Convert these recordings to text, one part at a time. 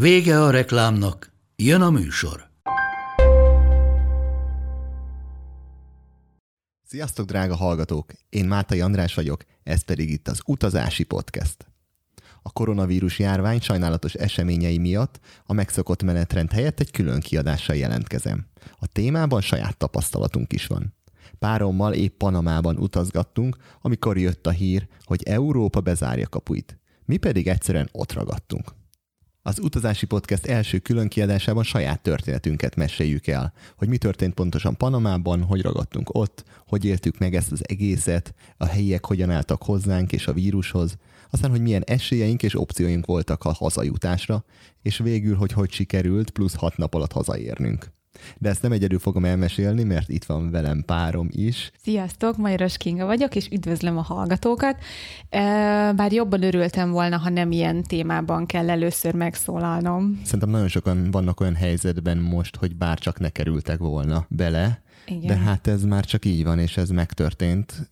Vége a reklámnak, jön a műsor. Sziasztok, drága hallgatók! Én Mátai András vagyok, ez pedig itt az Utazási Podcast. A koronavírus járvány sajnálatos eseményei miatt a megszokott menetrend helyett egy külön kiadással jelentkezem. A témában saját tapasztalatunk is van. Párommal épp Panamában utazgattunk, amikor jött a hír, hogy Európa bezárja kapuit. Mi pedig egyszerűen ott ragadtunk. Az utazási podcast első külön kiadásában saját történetünket meséljük el, hogy mi történt pontosan Panamában, hogy ragadtunk ott, hogy éltük meg ezt az egészet, a helyiek hogyan álltak hozzánk és a vírushoz, aztán, hogy milyen esélyeink és opcióink voltak a hazajutásra, és végül, hogy hogy sikerült plusz hat nap alatt hazaérnünk. De ezt nem egyedül fogom elmesélni, mert itt van velem párom is. Sziasztok, Majoros Kinga vagyok, és üdvözlöm a hallgatókat. Bár jobban örültem volna, ha nem ilyen témában kell először megszólalnom. Szerintem nagyon sokan vannak olyan helyzetben most, hogy bár csak ne kerültek volna bele, Igen. de hát ez már csak így van, és ez megtörtént,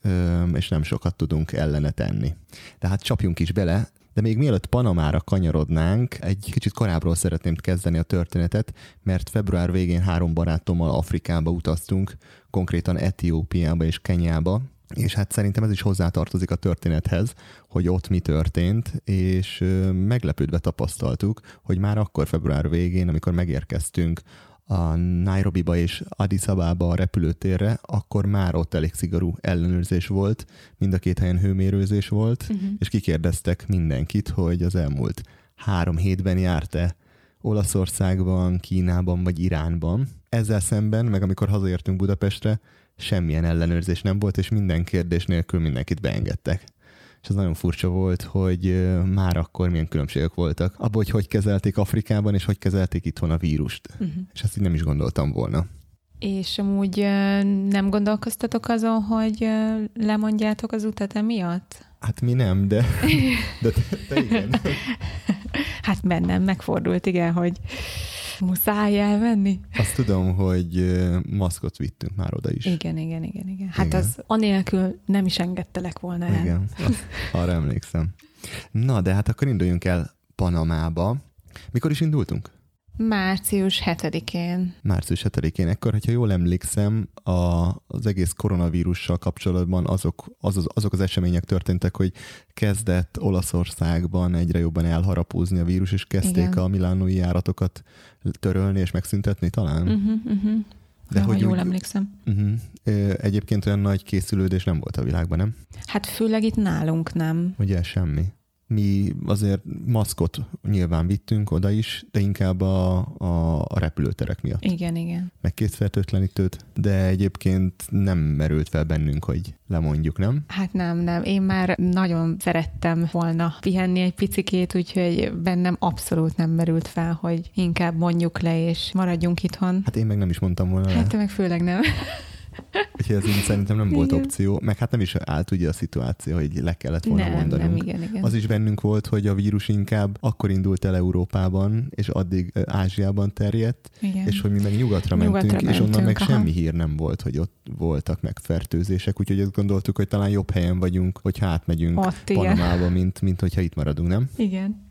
és nem sokat tudunk ellene tenni. Tehát csapjunk is bele, de még mielőtt Panamára kanyarodnánk, egy kicsit korábbról szeretném kezdeni a történetet, mert február végén három barátommal Afrikába utaztunk, konkrétan Etiópiába és Kenyába, és hát szerintem ez is hozzátartozik a történethez, hogy ott mi történt, és meglepődve tapasztaltuk, hogy már akkor február végén, amikor megérkeztünk a Nairobiba és Addis Ababa a repülőtérre, akkor már ott elég szigorú ellenőrzés volt, mind a két helyen hőmérőzés volt, uh-huh. és kikérdeztek mindenkit, hogy az elmúlt három hétben járt-e Olaszországban, Kínában vagy Iránban. Ezzel szemben, meg amikor hazaértünk Budapestre, semmilyen ellenőrzés nem volt, és minden kérdés nélkül mindenkit beengedtek és az nagyon furcsa volt, hogy már akkor milyen különbségek voltak. Abban, hogy hogy kezelték Afrikában, és hogy kezelték itthon a vírust. Uh-huh. És ezt így nem is gondoltam volna. És amúgy nem gondolkoztatok azon, hogy lemondjátok az utat emiatt? Hát mi nem, de, de te, te igen. Hát bennem megfordult, igen, hogy muszáj elvenni. Azt tudom, hogy maszkot vittünk már oda is. Igen, igen, igen, igen. Hát Igen. az anélkül nem is engedtelek volna el. Igen, azt, arra emlékszem. Na, de hát akkor induljunk el Panamába. Mikor is indultunk? Március 7-én. Március 7-én. Ekkor, hogyha jól emlékszem, a, az egész koronavírussal kapcsolatban azok az, az, azok az események történtek, hogy kezdett Olaszországban egyre jobban elharapózni a vírus, és kezdték Igen. a milánói járatokat törölni és megszüntetni talán. Uh-huh, uh-huh. De hogy hogy jól úgy- emlékszem. Uh-huh. Egyébként olyan nagy készülődés nem volt a világban, nem? Hát főleg itt nálunk nem. Ugye semmi. Mi azért maszkot nyilván vittünk oda is, de inkább a, a, a repülőterek miatt. Igen, igen. Meg készfertőtlenítőt, de egyébként nem merült fel bennünk, hogy lemondjuk, nem? Hát nem, nem. Én már nagyon szerettem volna pihenni egy picikét, úgyhogy bennem abszolút nem merült fel, hogy inkább mondjuk le, és maradjunk itthon. Hát én meg nem is mondtam volna Hát te meg főleg nem. Úgyhogy ez így szerintem nem volt Igen. opció, meg hát nem is állt ugye a szituáció, hogy le kellett volna Nem, mondanunk. nem, igen, igen. Az is bennünk volt, hogy a vírus inkább akkor indult el Európában, és addig Ázsiában terjedt, igen. és hogy mi meg nyugatra, Nyugatra mentünk, és onnan mentünk, meg aha. semmi hír nem volt, hogy ott voltak meg fertőzések, úgyhogy azt gondoltuk, hogy talán jobb helyen vagyunk, hogy átmegyünk Ott, igen. Panamába, mint, mint hogyha itt maradunk, nem? Igen.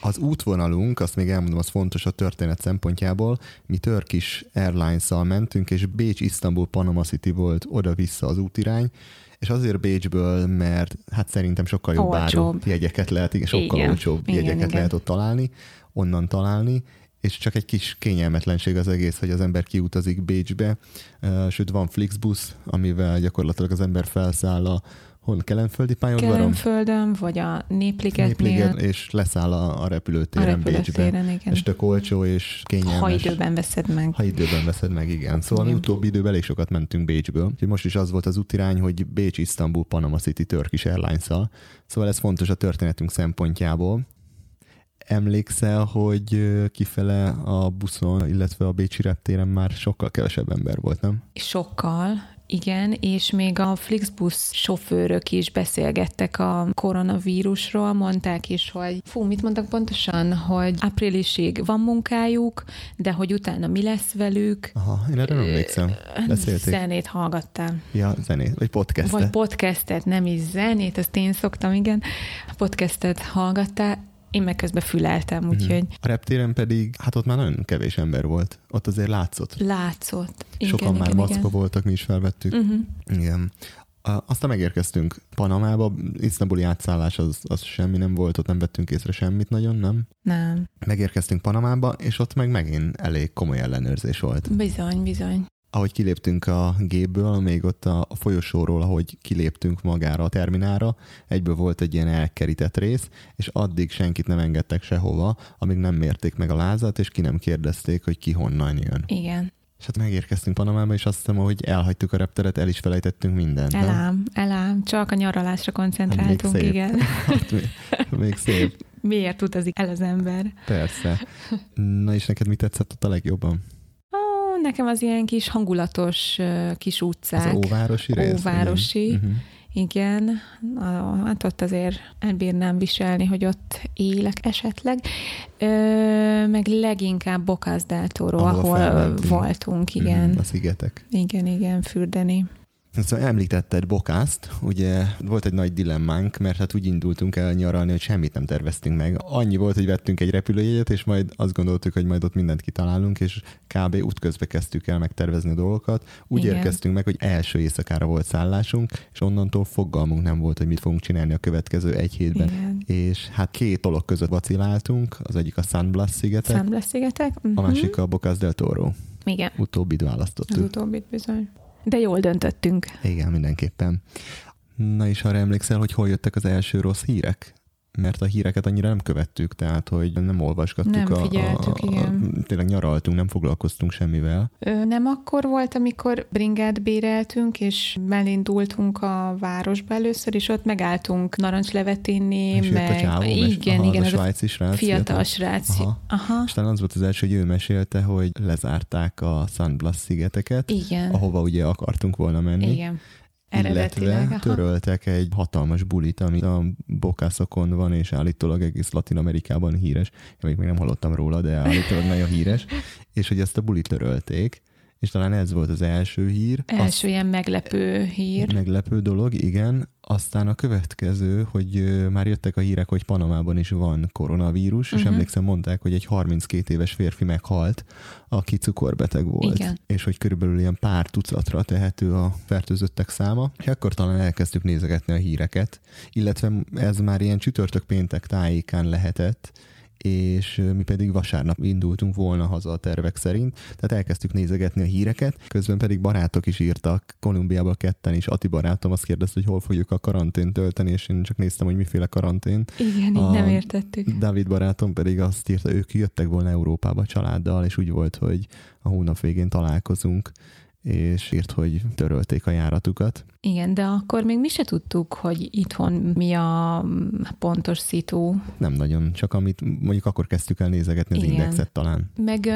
Az útvonalunk, azt még elmondom, az fontos a történet szempontjából. Mi Turkish Airlines-szal mentünk, és Bécs, Isztambul, Panama City volt oda-vissza az útirány, és azért Bécsből, mert hát szerintem sokkal jobb áru jegyeket lehet, igen, sokkal Igen. olcsóbb Igen, jegyeket igen. lehet ott találni, onnan találni, és csak egy kis kényelmetlenség az egész, hogy az ember kiutazik Bécsbe, sőt van Flixbus, amivel gyakorlatilag az ember felszáll a hol Kelenföldi pályaudvaron, Kelenföldön, vagy a Népligetnél, Népliget, és leszáll a, a a repülőtéren, Bécsbe. repülőtéren, igen. És tök olcsó és kényelmes. Ha időben veszed meg. Ha időben veszed meg, igen. Szóval mi Igen. utóbbi időben elég sokat mentünk Bécsből. Úgyhogy most is az volt az útirány, hogy Bécs, Isztambul, Panama City, Turkish airlines -szal. Szóval ez fontos a történetünk szempontjából. emlékszel, hogy kifele a buszon, illetve a Bécsi reptéren már sokkal kevesebb ember volt, nem? Sokkal, igen, és még a Flixbus sofőrök is beszélgettek a koronavírusról, mondták is, hogy fú, mit mondtak pontosan, hogy áprilisig van munkájuk, de hogy utána mi lesz velük. Aha, én erre nem emlékszem. Beszélték. Zenét hallgattam. Ja, zenét, vagy podcastet. Vagy podcastet, nem is zenét, azt én szoktam, igen. Podcastet hallgattál, én meg közben füleltem, úgyhogy... A reptéren pedig, hát ott már nagyon kevés ember volt. Ott azért látszott. Látszott. Igen, Sokan igen, már igen. voltak, mi is felvettük. Uh-huh. Igen. Aztán megérkeztünk Panamába, isztambuli átszállás az, az semmi nem volt, ott nem vettünk észre semmit nagyon, nem? Nem. Megérkeztünk Panamába, és ott meg megint elég komoly ellenőrzés volt. Bizony, bizony. Ahogy kiléptünk a gépből, még ott a a folyosóról, ahogy kiléptünk magára a terminára, egyből volt egy ilyen elkerített rész, és addig senkit nem engedtek sehova, amíg nem mérték meg a lázat, és ki nem kérdezték, hogy ki honnan jön. Igen. És hát megérkeztünk Panamába, és azt hiszem, hogy elhagytuk a repteret, el is felejtettünk mindent. nem? Elám, elám. Csak a nyaralásra koncentráltunk, szép. igen. Hát még, még szép, Miért utazik el az ember? persze. Na és neked mi tetszett ott a legjobban? Nekem az ilyen kis hangulatos kis utcák. Az óvárosi rész? Óvárosi. Igen. Uh-huh. Igen, a- hát ott azért elbírnám viselni, hogy ott élek esetleg. Ö, meg leginkább Ahova ahol felmentünk. voltunk, igen. Mhm, A szigetek. Igen, igen, fürdeni. Szóval említetted Bokászt, ugye volt egy nagy dilemmánk, mert hát úgy indultunk el nyaralni, hogy semmit nem terveztünk meg. Annyi volt, hogy vettünk egy repülőjegyet, és majd azt gondoltuk, hogy majd ott mindent kitalálunk, és kb. útközben kezdtük el megtervezni a dolgokat. Úgy Igen. érkeztünk meg, hogy első éjszakára volt szállásunk, és onnantól fogalmunk nem volt, hogy mit fogunk csinálni a következő egy hétben. Igen. És hát két dolog között vaciláltunk, az egyik a San Blas szigetek, Számles szigetek? a másik a Bocas del Toro. Igen, Utóbbit az választottuk. utóbbit bizony. De jól döntöttünk. Igen, mindenképpen. Na és arra emlékszel, hogy hol jöttek az első rossz hírek? Mert a híreket annyira nem követtük, tehát hogy nem olvasgattuk. Nem figyeltük, a, a, igen. Tényleg nyaraltunk, nem foglalkoztunk semmivel. Ö, Nem akkor volt, amikor bringát béreltünk, és elindultunk a városba először, és ott megálltunk narancslevet inni, És jött a meg... csávó, igen, aha, igen, az a svájci srác. fiatal jött. srác. Aha. Aha. És talán az volt az első, hogy ő mesélte, hogy lezárták a San Blas szigeteket, Igen. ahova ugye akartunk volna menni. Igen. Eredetileg. Illetve aha. töröltek egy hatalmas bulit, ami a bokászokon van, és állítólag egész Latin Amerikában híres. Én még még nem hallottam róla, de állítólag nagyon híres. És hogy ezt a bulit törölték, és talán ez volt az első hír. Első ilyen meglepő hír. Meglepő dolog, igen. Aztán a következő, hogy már jöttek a hírek, hogy Panamában is van koronavírus, uh-huh. és Mhm. emlékszem, mondták, hogy egy 32 éves férfi meghalt, aki cukorbeteg volt. Igen. És hogy körülbelül ilyen pár tucatra tehető a fertőzöttek száma. És akkor talán elkezdtük nézegetni a híreket, illetve ez már ilyen csütörtök péntek tájékán lehetett, és mi pedig vasárnap indultunk volna haza a tervek szerint, tehát elkezdtük nézegetni a híreket, közben pedig barátok is írtak, Kolumbiából ketten is, Ati barátom azt kérdezte, hogy hol fogjuk a karantént tölteni, és én csak néztem, hogy miféle karantén. Igen, így nem értettük. David barátom pedig azt írta, ők jöttek volna Európába a családdal, és úgy volt, hogy a hónap végén találkozunk, és írt, hogy törölték a járatukat. Igen, de akkor még mi se tudtuk, hogy itthon mi a pontos szitu. Nem nagyon, csak amit mondjuk akkor kezdtük el nézegetni az Igen. indexet talán. Meg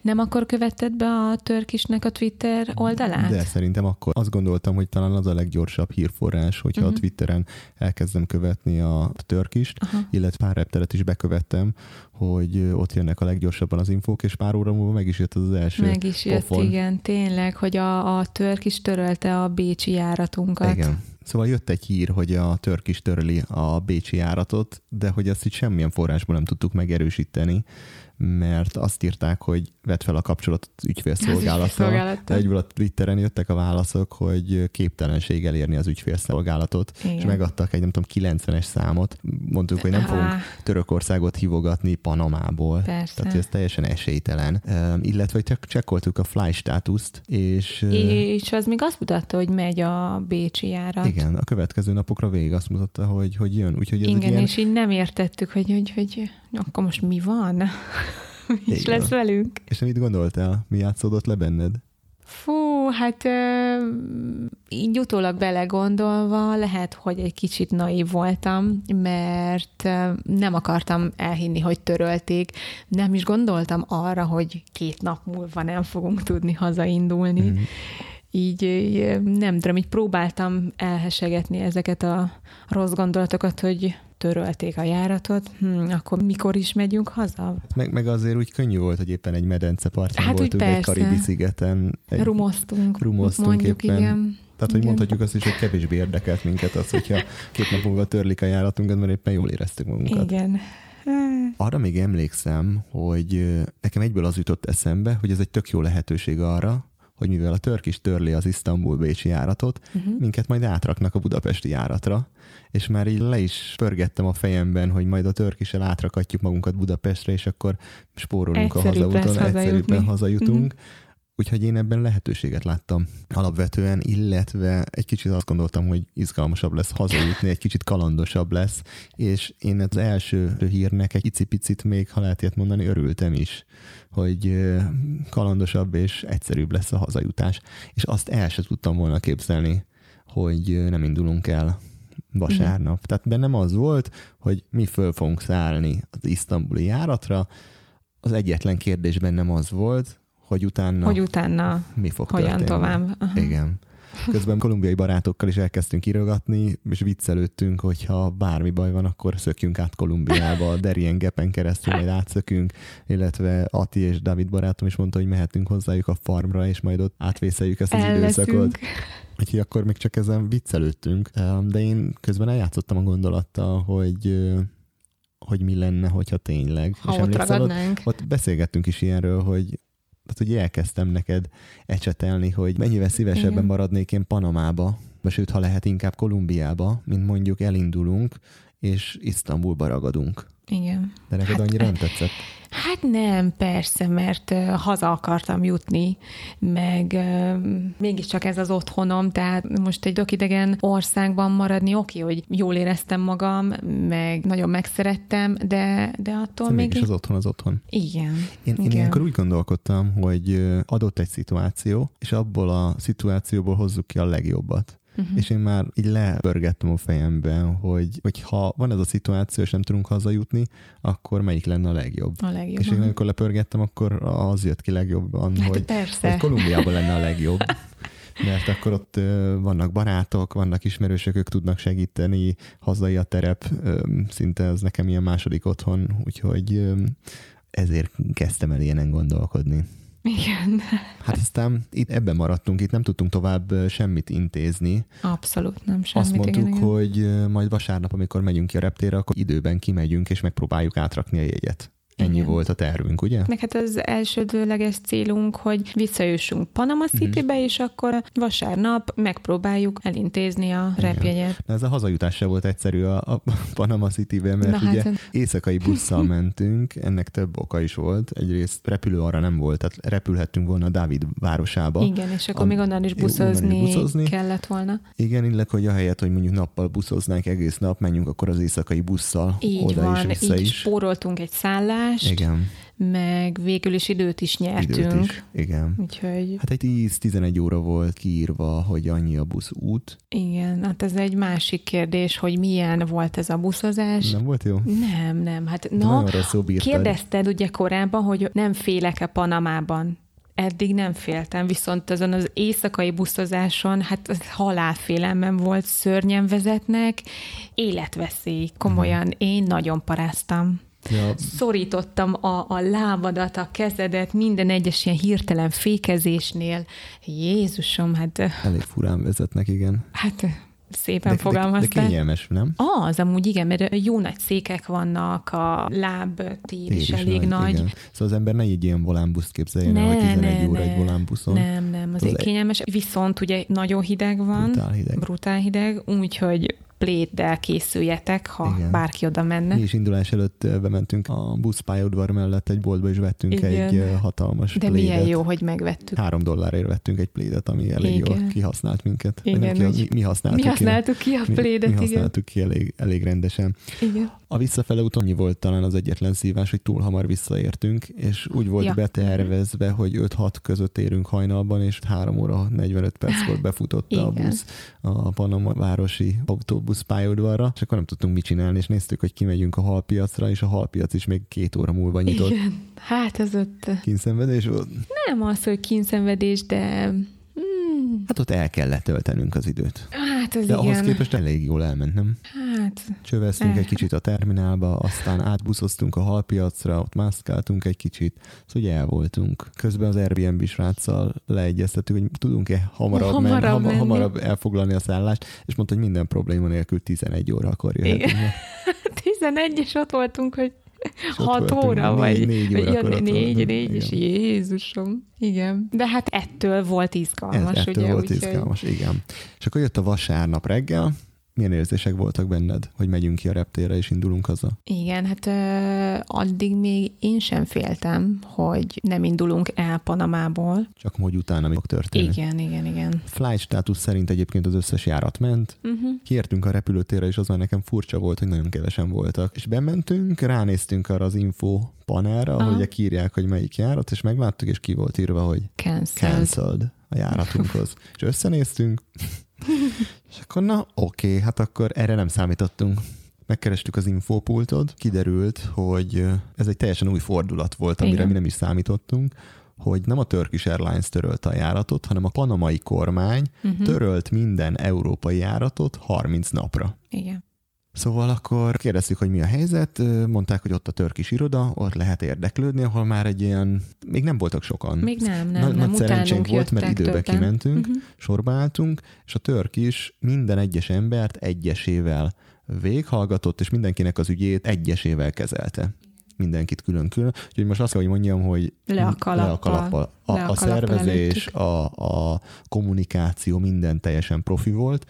nem akkor követted be a Törkisnek a Twitter oldalát? De szerintem akkor azt gondoltam, hogy talán az a leggyorsabb hírforrás, hogyha uh-huh. a Twitteren elkezdem követni a törkist, Aha. illetve pár repteret is bekövettem, hogy ott jönnek a leggyorsabban az infók, és pár óra múlva meg is jött az, az első Meg is jött, pofon. igen, tényleg, hogy a, a Törk is törölte a bécsi járatunkat. Igen. Szóval jött egy hír, hogy a törk is törli a bécsi járatot, de hogy ezt így semmilyen forrásból nem tudtuk megerősíteni, mert azt írták, hogy vett fel a kapcsolatot az ügyfélszolgálattal. egyből a Twitteren jöttek a válaszok, hogy képtelenség elérni az ügyfélszolgálatot, Igen. és megadtak egy nem tudom 90-es számot. Mondtuk, hogy nem Á. fogunk Törökországot hívogatni Panamából. Persze. Tehát ez teljesen esélytelen. Um, illetve hogy csak csekkoltuk a fly státuszt, és És az még azt mutatta, hogy megy a bécsi járat. igen, a következő napokra végig azt mutatta, hogy, hogy jön. Úgyhogy ez Igen, ilyen, és így nem értettük, hogy, hogy, hogy akkor most mi van? mi is Igen. lesz velünk? és mit gondoltál? Mi játszódott le benned? Fú, hát ö, így utólag belegondolva lehet, hogy egy kicsit naív voltam, mert nem akartam elhinni, hogy törölték. Nem is gondoltam arra, hogy két nap múlva nem fogunk tudni hazaindulni. Mm így nem tudom, így próbáltam elhesegetni ezeket a rossz gondolatokat, hogy törölték a járatot, hm, akkor mikor is megyünk haza? Meg, meg azért úgy könnyű volt, hogy éppen egy medence partján hát, voltunk, egy karibi szigeten. Egy, rumoztunk, rumoztunk mondjuk, éppen. igen. Tehát, hogy igen. mondhatjuk azt is, hogy kevésbé érdekelt minket az, hogyha két nap múlva törlik a járatunkat, mert éppen jól éreztük magunkat. Igen. Arra még emlékszem, hogy nekem egyből az jutott eszembe, hogy ez egy tök jó lehetőség arra, hogy mivel a törk is törli az Isztambul-Bécsi járatot, uh-huh. minket majd átraknak a budapesti járatra, és már így le is pörgettem a fejemben, hogy majd a törkisel átrakatjuk magunkat Budapestre, és akkor spórolunk a hazaúton, egyszerűbben hazajutunk. Uh-huh. Úgyhogy én ebben lehetőséget láttam alapvetően, illetve egy kicsit azt gondoltam, hogy izgalmasabb lesz hazajutni, egy kicsit kalandosabb lesz, és én az első hírnek egy icipicit még, ha lehet ilyet mondani, örültem is, hogy kalandosabb és egyszerűbb lesz a hazajutás. És azt el sem tudtam volna képzelni, hogy nem indulunk el vasárnap. Uh-huh. Tehát bennem az volt, hogy mi föl fogunk szállni az isztambuli járatra. Az egyetlen kérdés bennem az volt, hogy utána, hogy utána mi fog hogyan történni. tovább. Aha. Igen. Közben kolumbiai barátokkal is elkezdtünk írogatni, és viccelődtünk, hogyha bármi baj van, akkor szökjünk át Kolumbiába, Derien Gepen keresztül majd átszökünk, illetve Ati és David barátom is mondta, hogy mehetünk hozzájuk a farmra, és majd ott átvészeljük ezt az Elleszünk. időszakot. Úgyhogy akkor még csak ezen viccelődtünk, de én közben eljátszottam a gondolattal, hogy hogy mi lenne, hogyha tényleg. Ha és ott ragadnánk. Ott, ott beszélgettünk is ilyenről, hogy tehát, hogy elkezdtem neked ecsetelni, hogy mennyivel szívesebben Igen. maradnék én Panamába, sőt, ha lehet inkább Kolumbiába, mint mondjuk elindulunk, és Isztambulba ragadunk. Igen. De neked hát, annyira nem tetszett? Hát nem, persze, mert haza akartam jutni, meg mégiscsak ez az otthonom, tehát most egy idegen országban maradni, oké, hogy jól éreztem magam, meg nagyon megszerettem, de, de attól még... Mégis az otthon az otthon. Igen. Én, igen. én ilyenkor úgy gondolkodtam, hogy adott egy szituáció, és abból a szituációból hozzuk ki a legjobbat. Uh-huh. És én már így lepörgettem a fejemben, hogy, hogy ha van ez a szituáció, és nem tudunk hazajutni, akkor melyik lenne a legjobb. A legjobb. És én amikor lepörgettem, akkor az jött ki legjobban, hát hogy, persze. hogy Kolumbiában lenne a legjobb. mert akkor ott vannak barátok, vannak ismerősök, ők tudnak segíteni, hazai a terep, szinte ez nekem ilyen második otthon, úgyhogy ezért kezdtem el ilyenen gondolkodni. Igen. Hát aztán itt ebben maradtunk, itt nem tudtunk tovább semmit intézni. Abszolút nem semmit. Azt mondtuk, igen, hogy majd vasárnap, amikor megyünk ki a reptérre, akkor időben kimegyünk, és megpróbáljuk átrakni a jegyet. Ennyi Igen. volt a tervünk, ugye? Meg hát az elsődőleges célunk, hogy visszajussunk Panama mhm. Citybe, uh-huh. és akkor vasárnap megpróbáljuk elintézni a repjegyet. Ez a hazajutás se volt egyszerű a, a Panama Citybe, mert Na, ugye hát... éjszakai busszal mentünk, ennek több oka is volt. Egyrészt repülő arra nem volt, tehát repülhettünk volna a Dávid városába. Igen, és akkor a, még onnan is buszozni, is buszozni kellett volna. Igen, illetve hogy ahelyett, hogy mondjuk nappal buszoznánk egész nap, menjünk akkor az éjszakai busszal így oda van, is, vissza így is. spóroltunk egy szállást, utazást, igen. meg végül is időt is nyertünk. Időt is, igen. Úgyhogy... Hát egy 10-11 óra volt kiírva, hogy annyi a busz út. Igen, hát ez egy másik kérdés, hogy milyen volt ez a buszozás. Nem volt jó? Nem, nem. Hát no, kérdezted ugye korábban, hogy nem félek-e Panamában eddig nem féltem, viszont azon az éjszakai buszozáson, hát halálfélelmem volt, szörnyen vezetnek, életveszély, komolyan, uh-huh. én nagyon paráztam. Ja. Szorítottam a, a lábadat, a kezedet minden egyes ilyen hirtelen fékezésnél. Jézusom, hát... Elég furán vezetnek, igen. Hát szépen de, fogalmaztál. De, de kényelmes, nem? Az, amúgy igen, mert jó nagy székek vannak, a lábtér tér is, is elég nagy. nagy. Igen. Szóval az ember ne egy ilyen volánbuszt képzeljen ne, el, hogy 11 ne, óra ne. egy volánbuszon. Nem, nem, azért az kényelmes. Viszont ugye nagyon hideg van. Brutál hideg. Brutál hideg, úgyhogy pléddel készüljetek, ha Igen. bárki oda menne. Mi is indulás előtt bementünk a buszpályaudvar mellett egy boltba, és vettünk Igen. egy hatalmas De plédet. milyen jó, hogy megvettük. Három dollárért vettünk egy plédet, ami elég Igen. jól kihasznált minket. Igen, nem ki, mi, mi használtuk Mi ki. használtuk ki a mi, plédet, mi igen. használtuk ki elég, elég rendesen. igen. A visszafele út annyi volt talán az egyetlen szívás, hogy túl hamar visszaértünk, és úgy volt Ja. betervezve, hogy 5-6 között érünk hajnalban, és 3 óra 45 perckor befutott a Igen. busz a Panama városi autóbusz pályaudvarra, és akkor nem tudtunk mit csinálni, és néztük, hogy kimegyünk a halpiacra, és a halpiac is még két óra múlva nyitott. Igen. Hát ez ott Kínszenvedés volt. nem az, hogy kínszenvedés, de Hát ott el kellett töltenünk az időt. hát ez De igen. ahhoz képest elég jól elment, nem? Hát Csöveztünk Eh. egy kicsit a terminálba, aztán átbuszoztunk a halpiacra, ott mászkáltunk egy kicsit, szóval ugye el voltunk. Közben az Airbnb sráccal leegyeztettük, hogy tudunk-e hamarabb, Hamarabb men, menni. hamarabb elfoglalni a szállást, és mondta, hogy minden probléma nélkül 11 órakor jöhetünk. Igen. 11 és ott voltunk, hogy És ott 6 voltunk, óra, négy- vagy, négy ja, ott négy, voltunk. négy, és. Jézusom. Igen. De hát ettől volt Ez izgalmas, ettől ugye? volt úgyhogy- izgalmas, igen. És akkor jött a vasárnap reggel, milyen érzések voltak benned, hogy megyünk ki a reptérre és indulunk haza? Igen, hát ö, addig még én sem féltem, hogy nem indulunk el Panamából. Csak hogy utána mi fog történni. Igen, igen, igen. Flight státusz szerint egyébként az összes járat ment, Uh-huh. Kiértünk a repülőtérre, és az már nekem furcsa volt, hogy nagyon kevesen voltak. És bementünk, ránéztünk arra az info panelra, Aha. hogy írják, hogy melyik járat, és megláttuk, és ki volt írva, hogy Cancelled. cancelled a járatunkhoz. és összenéztünk, és akkor na, oké, hát akkor erre nem számítottunk. Megkerestük az infopultot, kiderült, hogy ez egy teljesen új fordulat volt, amire Igen. mi nem is számítottunk, hogy nem a Turkish Airlines törölte a járatot, hanem a panamai kormány Uh-huh. törölt minden európai járatot 30 napra. Igen. Szóval akkor kérdeztük, hogy mi a helyzet, mondták, hogy ott a törkis iroda, ott lehet érdeklődni, ahol már egy ilyen, még nem voltak sokan. Még nem, nem, Nagy, nem. nagy szerencsénk volt, mert időbe többen. kimentünk, Uh-huh. sorba álltunk, és a törk is minden egyes embert egyesével véghallgatott, és mindenkinek az ügyét egyesével kezelte. Mindenkit külön-külön. Úgyhogy most azt kell, hogy mondjam, hogy Le a kalappal. le a, kalappal. a, Le a a szervezés, előttük. a, a kommunikáció, minden teljesen profi volt.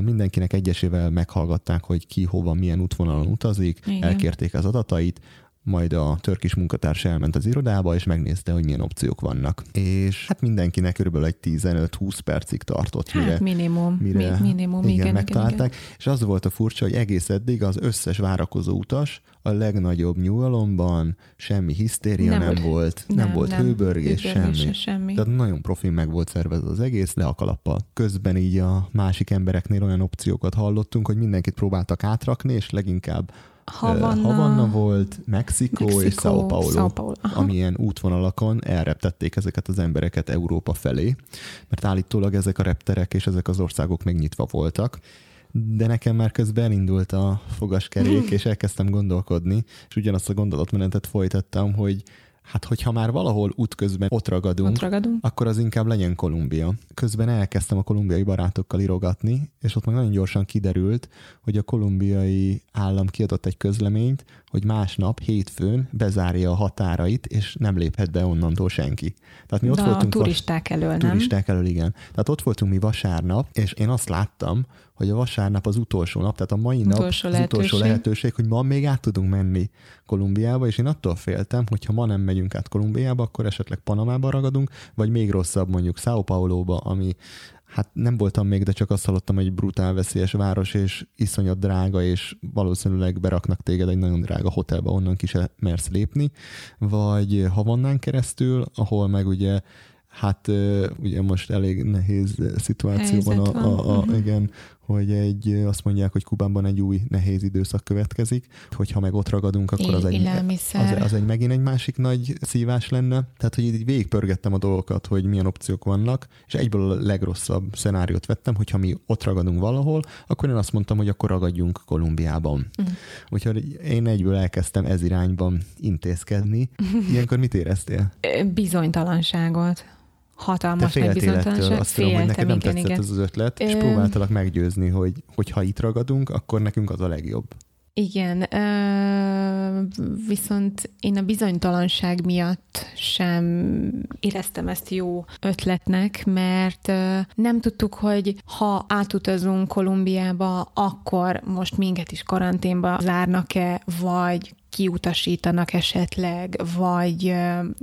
Mindenkinek egyesével meghallgatták, hogy ki hova, milyen útvonalon utazik, Igen. elkérték az adatait, majd a törkis munkatárs elment az irodába, és megnézte, hogy milyen opciók vannak. És hát mindenkinek körülbelül egy 15-20 percig tartott, mire, Hát minimum, mire mi, minimum, igen, igen, igen, megtalálták. igen. És az volt a furcsa, hogy egész eddig az összes várakozó utas a legnagyobb nyugalomban, semmi hisztéria nem, Nem nem volt- volt, nem, nem volt hőbörgés, hőbörgés, semmi. semmi. Tehát nagyon profin meg volt szervezve az egész, le a kalappal. Közben így a másik embereknél olyan opciókat hallottunk, hogy mindenkit próbáltak átrakni, és leginkább Havanna, Havanna, volt, Mexikó, Mexikó, és Sao Paulo, Sao Paulo, aha. amilyen útvonalakon elreptették ezeket az embereket Európa felé, mert állítólag ezek a repterek és ezek az országok még nyitva voltak. De nekem már közben elindult a fogaskerék, és elkezdtem gondolkodni, és ugyanazt a gondolatmenetet folytattam, hogy hát hogyha már valahol útközben ott ragadunk, Ott ragadunk. akkor az inkább legyen Kolumbia. Közben elkezdtem a kolumbiai barátokkal irogatni, és ott meg nagyon gyorsan kiderült, hogy a kolumbiai állam kiadott egy közleményt, hogy másnap, hétfőn bezárja a határait, és nem léphet be onnantól senki. Tehát mi ott De a voltunk vas- turisták elől, nem? turisták elől, igen. Tehát ott voltunk mi vasárnap, és én azt láttam, hogy a vasárnap az utolsó nap, tehát a mai nap Utolsó az utolsó lehetőség. hogy ma még át tudunk menni Kolumbiába, és én attól féltem, hogy ha ma nem megyünk át Kolumbiába, akkor esetleg Panamába ragadunk, vagy még rosszabb mondjuk Sao Pauloba, ami hát nem voltam még, de csak azt hallottam, hogy egy brutál veszélyes város, és iszonyat drága, és valószínűleg beraknak téged egy nagyon drága hotelbe, onnan ki se mersz lépni, vagy Havannán keresztül, ahol meg ugye Hát ö, ugye most elég nehéz szituációban Helyzet a, a, a, Mhm. igen, hogy egy, azt mondják, hogy Kubánban egy új nehéz időszak következik, hogyha meg ott ragadunk, akkor az egy, az, az egy megint egy másik nagy szívás lenne. Tehát, hogy így végigpörgettem a dolgokat, hogy milyen opciók vannak, és egyből a legrosszabb szenáriót vettem, hogyha mi ott ragadunk valahol, akkor én azt mondtam, hogy akkor ragadjunk Kolumbiában. Mm. Úgyhogy én egyből elkezdtem ez irányban intézkedni. Ilyenkor mit éreztél? Bizonytalanságot. Te Hatalmas nagy féltél ettől, bizonytalanság. azt tudom, hogy neked nem igen, tetszett igen. ez az ötlet, és Ö, próbáltalak meggyőzni, hogy, hogy ha itt ragadunk, akkor nekünk az a legjobb. Igen. Viszont én a bizonytalanság miatt sem éreztem ezt jó ötletnek, mert nem tudtuk, hogy ha átutazunk Kolumbiába, akkor most minket is karanténba zárnak-e, vagy kiutasítanak esetleg, vagy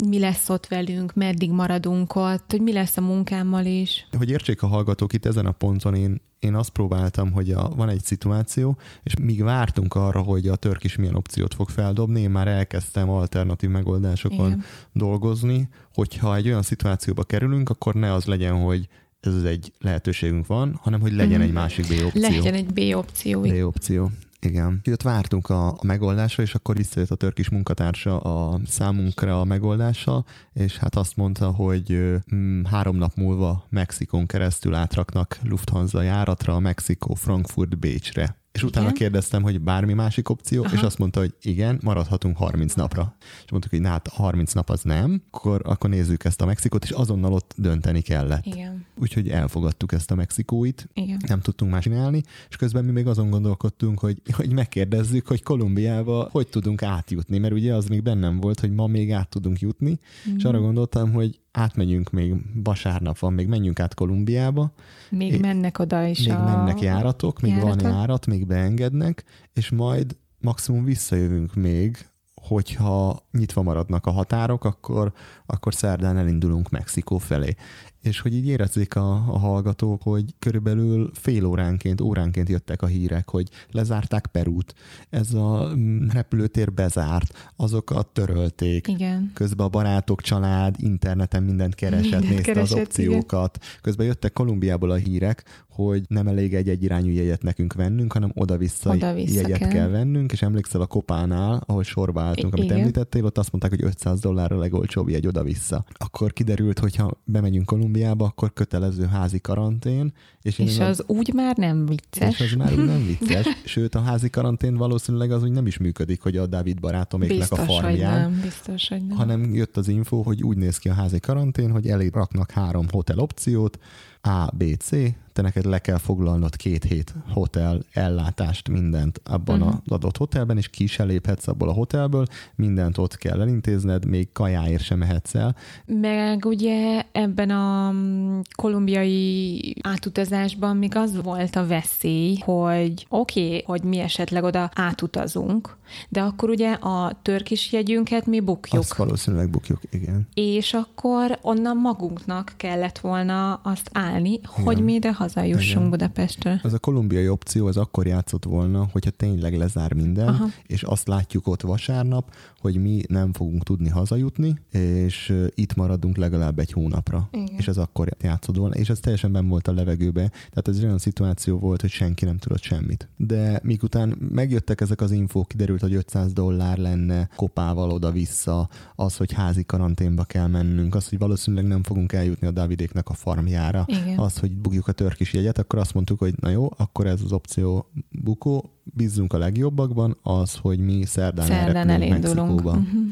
mi lesz ott velünk, meddig maradunk ott, hogy mi lesz a munkámmal is. Hogy értsék a hallgatók itt ezen a ponton, én, én azt próbáltam, hogy a, van egy szituáció, és míg vártunk arra, hogy a törk is milyen opciót fog feldobni, én már elkezdtem alternatív megoldásokon Igen. dolgozni, hogyha egy olyan szituációba kerülünk, akkor ne az legyen, hogy ez egy lehetőségünk van, hanem hogy legyen mm. egy másik B opció. Legyen egy B opció. B opció. Igen. Jött vártunk a, a megoldásra, és akkor visszajött a törkis munkatársa a számunkra a megoldása, és hát azt mondta, hogy mm, három nap múlva Mexikon keresztül átraknak Lufthansa járatra Mexikó Frankfurt Bécsre. És utána igen? kérdeztem, hogy bármi másik opció, Aha. és azt mondta, hogy igen, maradhatunk 30 napra. És mondtuk, hogy na hát 30 nap az nem, akkor, akkor nézzük ezt a Mexikót, és azonnal ott dönteni kellett. Igen. Úgyhogy elfogadtuk ezt a Mexikóit, igen. nem tudtunk más csinálni, és közben mi még azon gondolkodtunk, hogy, hogy megkérdezzük, hogy Kolumbiába hogy tudunk átjutni, mert ugye az még bennem volt, hogy ma még át tudunk jutni, mm. és arra gondoltam, hogy átmegyünk még, vasárnap van, még menjünk át Kolumbiába. Még é, mennek oda is Még a... mennek járatok, még járatok. van járat, még beengednek, és majd maximum visszajövünk még, hogyha nyitva maradnak a határok, akkor, akkor szerdán elindulunk Mexikó felé és hogy így érezzék a, a hallgatók, hogy körülbelül fél óránként, óránként jöttek a hírek, hogy lezárták Perút, ez a mm, repülőtér bezárt, azokat törölték. Igen. Közben a barátok, család, interneten mindent keresett, mindent nézte keresett, az opciókat. Igen. Közben jöttek Kolumbiából a hírek, hogy nem elég egy egyirányú jegyet nekünk vennünk, hanem oda-vissza, oda-vissza jegyet kell. kell vennünk, és emlékszel a kopánál, ahol sorba álltunk, amit igen. említettél, ott azt mondták, hogy 500 dollár a legolcsóbb jegy oda-vissza. Akkor kiderült, hogy ha bemegyünk Kolumbiába, akkor kötelező házi karantén. És, és az a... úgy már nem vicces. És az már úgy nem vicces. Sőt, a házi karantén valószínűleg az úgy nem is működik, hogy a Dávid barátoméknek a farmján. Hogy nem, biztos, hogy nem. Hanem jött az info, hogy úgy néz ki a házi karantén, hogy elég raknak három hotel opciót, A, B, C, te neked le kell foglalnod két hét hotel ellátást, mindent abban uh-huh. az adott hotelben, és ki se léphetsz abból a hotelből, mindent ott kell elintézned, még kajáért sem mehetsz el. Meg ugye ebben a mm, kolumbiai átutazásban még az volt a veszély, hogy oké, okay, hogy mi esetleg oda átutazunk, de akkor ugye a törkis jegyünket mi bukjuk. Azt valószínűleg bukjuk, igen. És akkor onnan magunknak kellett volna azt állni, igen. hogy mi ide hazajussunk Igen. Budapestre. Ez a kolumbiai opció az akkor játszott volna, hogyha tényleg lezár minden, Aha. és azt látjuk ott vasárnap, hogy mi nem fogunk tudni hazajutni, és itt maradunk legalább egy hónapra. Igen. És ez akkor játszott volna, és ez teljesen ben volt a levegőbe. Tehát ez olyan szituáció volt, hogy senki nem tudott semmit. De mikután megjöttek ezek az infók, kiderült, hogy 500 dollár lenne kopával oda-vissza, az, hogy házi karanténba kell mennünk, az, hogy valószínűleg nem fogunk eljutni a Davidéknek a farmjára, Igen. Az, hogy bugjuk a törkis jegyet, akkor azt mondtuk, hogy na jó, akkor ez az opció bukó, bízzunk a legjobbakban, az, hogy mi szerdán, szerdán elindulunk Mexikóba. Uh-huh.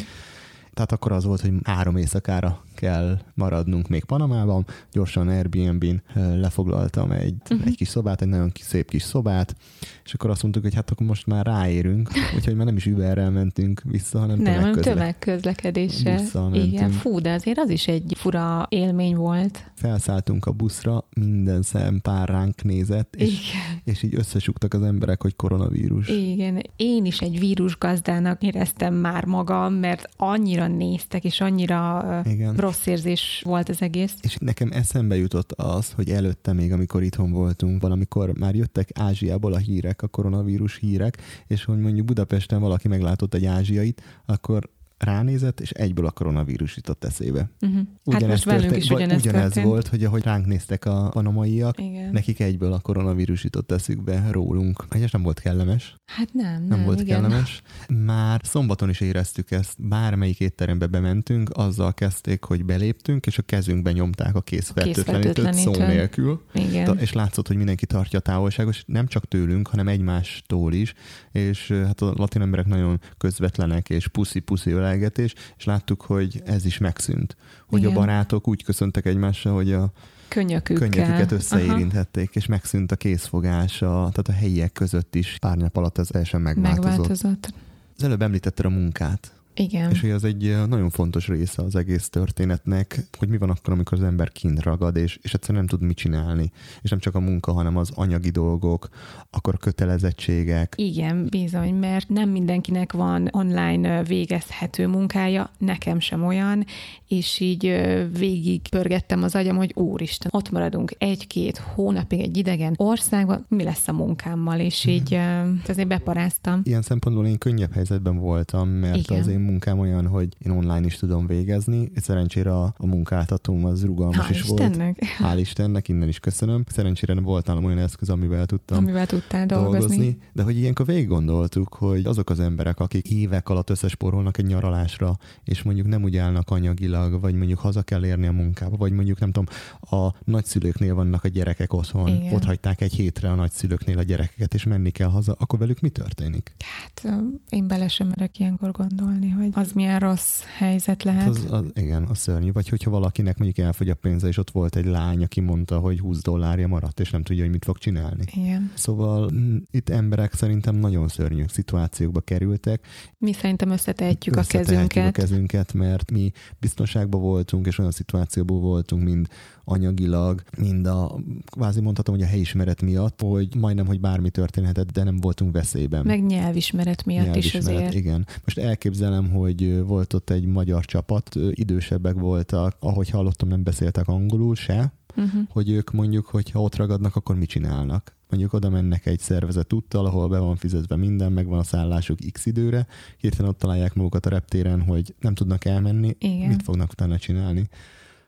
Tehát akkor az volt, hogy három éjszakára kell maradnunk még Panamában. Gyorsan Airbnb-n lefoglaltam egy, uh-huh. egy kis szobát, egy nagyon szép kis szobát, és akkor azt mondtuk, hogy hát akkor most már ráérünk, úgyhogy már nem is Uberrel mentünk vissza, hanem nem, tömegközle- tömegközlekedéssel. Igen, fú, de azért az is egy fura élmény volt. Felszálltunk a buszra, minden szem pár ránk nézett, és, Igen. és így összesugtak az emberek, hogy koronavírus. Igen, én is egy vírusgazdának éreztem már magam, mert annyira néztek, és annyira Igen. Rossz érzés volt az egész. És nekem eszembe jutott az, hogy előtte még, amikor itthon voltunk, valamikor már jöttek Ázsiából a hírek, a koronavírus hírek, és hogy mondjuk Budapesten valaki meglátott egy ázsiait, akkor ránézett, és egyből a koronavírus jutott eszébe. Uh-huh. Hát most velünk is ugyanez, ugyanez történt. volt, hogy ahogy ránk néztek a panamaiak, Igen. nekik egyből a koronavírus jutott eszükbe rólunk. És nem volt kellemes. Hát nem, nem, nem volt igen. kellemes. Már szombaton is éreztük ezt, bármelyik étterembe bementünk, azzal kezdték, hogy beléptünk, és a kezünkben nyomták a készfertőtlenítőt szó nélkül. Igen. És látszott, hogy mindenki tartja a távolságos, nem csak tőlünk, hanem egymástól is, és hát a latin emberek nagyon közvetlenek, és puszi-puszi ölelgetés, és láttuk, hogy ez is megszűnt. Hogy Igen. a barátok úgy köszöntek egymással, hogy a Könyökükkel. könyöküket összeérinthették, Aha. és megszűnt a készfogás, a, tehát a helyiek között is pár nap alatt ez teljesen megváltozott. megváltozott. Az előbb említetted a munkát. Igen. És hogy ez egy nagyon fontos része az egész történetnek, hogy mi van akkor, amikor az ember kint ragad, és, és egyszerűen nem tud mit csinálni. És nem csak a munka, hanem az anyagi dolgok, akkor a kötelezettségek. Igen, bizony, mert nem mindenkinek van online végezhető munkája, nekem sem olyan, és így végig pörgettem az agyam, hogy úristen, ott maradunk egy-két hónapig egy idegen országban, mi lesz a munkámmal, és így azért beparáztam. Ilyen szempontból én könnyebb helyzetben voltam, mert Igen. az én munkám olyan, hogy én online is tudom végezni, szerencsére a, a munkáltatóm az rugalmas Hál is Istennek. volt. Hál' Istennek, innen is köszönöm. Szerencsére volt nálam olyan eszköz, amivel tudtam amivel tudtál dolgozni. dolgozni. De hogy ilyenkor végig gondoltuk, hogy azok az emberek, akik évek alatt összesporolnak egy nyaralásra, és mondjuk nem úgy állnak anyagilag, vagy mondjuk haza kell érni a munkába, vagy mondjuk nem tudom, a nagyszülőknél vannak a gyerekek otthon, Igen. ott hagyták egy hétre a nagyszülőknél a gyerekeket, és menni kell haza, akkor velük mi történik? Hát én bele sem merek ilyenkor gondolni, hogy az milyen rossz helyzet lehet. Az, az, igen, a szörnyű. Vagy hogyha valakinek mondjuk elfogy a pénze, és ott volt egy lány, aki mondta, hogy 20 dollárja maradt, és nem tudja, hogy mit fog csinálni. Igen. Szóval mm, itt emberek szerintem nagyon szörnyű szituációkba kerültek. Mi szerintem összetehetjük, a kezünket. a kezünket, mert mi biztonságban voltunk, és olyan szituációban voltunk, mind anyagilag, mind a, kvázi mondhatom, hogy a helyismeret miatt, hogy majdnem, hogy bármi történhetett, de nem voltunk veszélyben. Meg nyelvismeret miatt nyelvismeret, is azért. Igen. Most elképzelem, hogy volt ott egy magyar csapat, idősebbek voltak, ahogy hallottam, nem beszéltek angolul se, uh-huh. hogy ők mondjuk, hogyha ott ragadnak, akkor mit csinálnak? mondjuk oda mennek egy szervezet úttal, ahol be van fizetve minden, meg van a szállásuk x időre, hirtelen ott találják magukat a reptéren, hogy nem tudnak elmenni, Igen. mit fognak utána csinálni.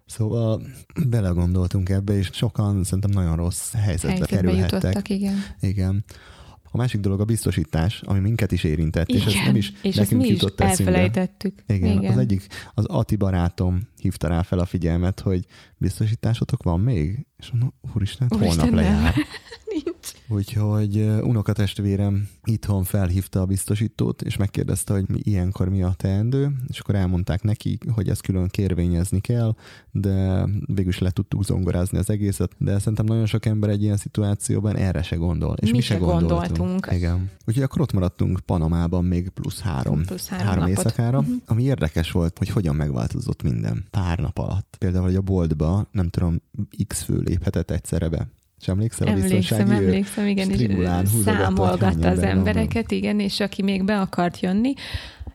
Szóval belegondoltunk ebbe, és sokan szerintem nagyon rossz helyzetbe, helyzetbe kerülhettek. Jutottak, igen. igen. A másik dolog a biztosítás, ami minket is érintett, Igen, és ez nem is és nekünk mi jutott is elfelejtettük. Igen, Igen, az egyik, az Ati barátom hívta rá fel a figyelmet, hogy biztosításotok van még? És mondom, úristen, Úristen holnap lejár. Úgyhogy unokatestvérem itthon felhívta a biztosítót, és megkérdezte, hogy mi ilyenkor mi a teendő, és akkor elmondták neki, hogy ezt külön kérvényezni kell, de végül is le tudtuk zongorázni az egészet, de szerintem nagyon sok ember egy ilyen szituációban erre se gondol. És mi, mi se gondoltunk. gondoltunk. Igen. Úgyhogy akkor ott maradtunk Panamában még plusz három, plusz három, három éjszakára, uh-huh. ami érdekes volt, hogy hogyan megváltozott minden pár nap alatt. Például, hogy a boltba, nem tudom, x fő léphetett egyszerre be. És emlékszel emlékszem, a emlékszem, igen, és számolgatta az embereket, van. igen, és aki még be akart jönni,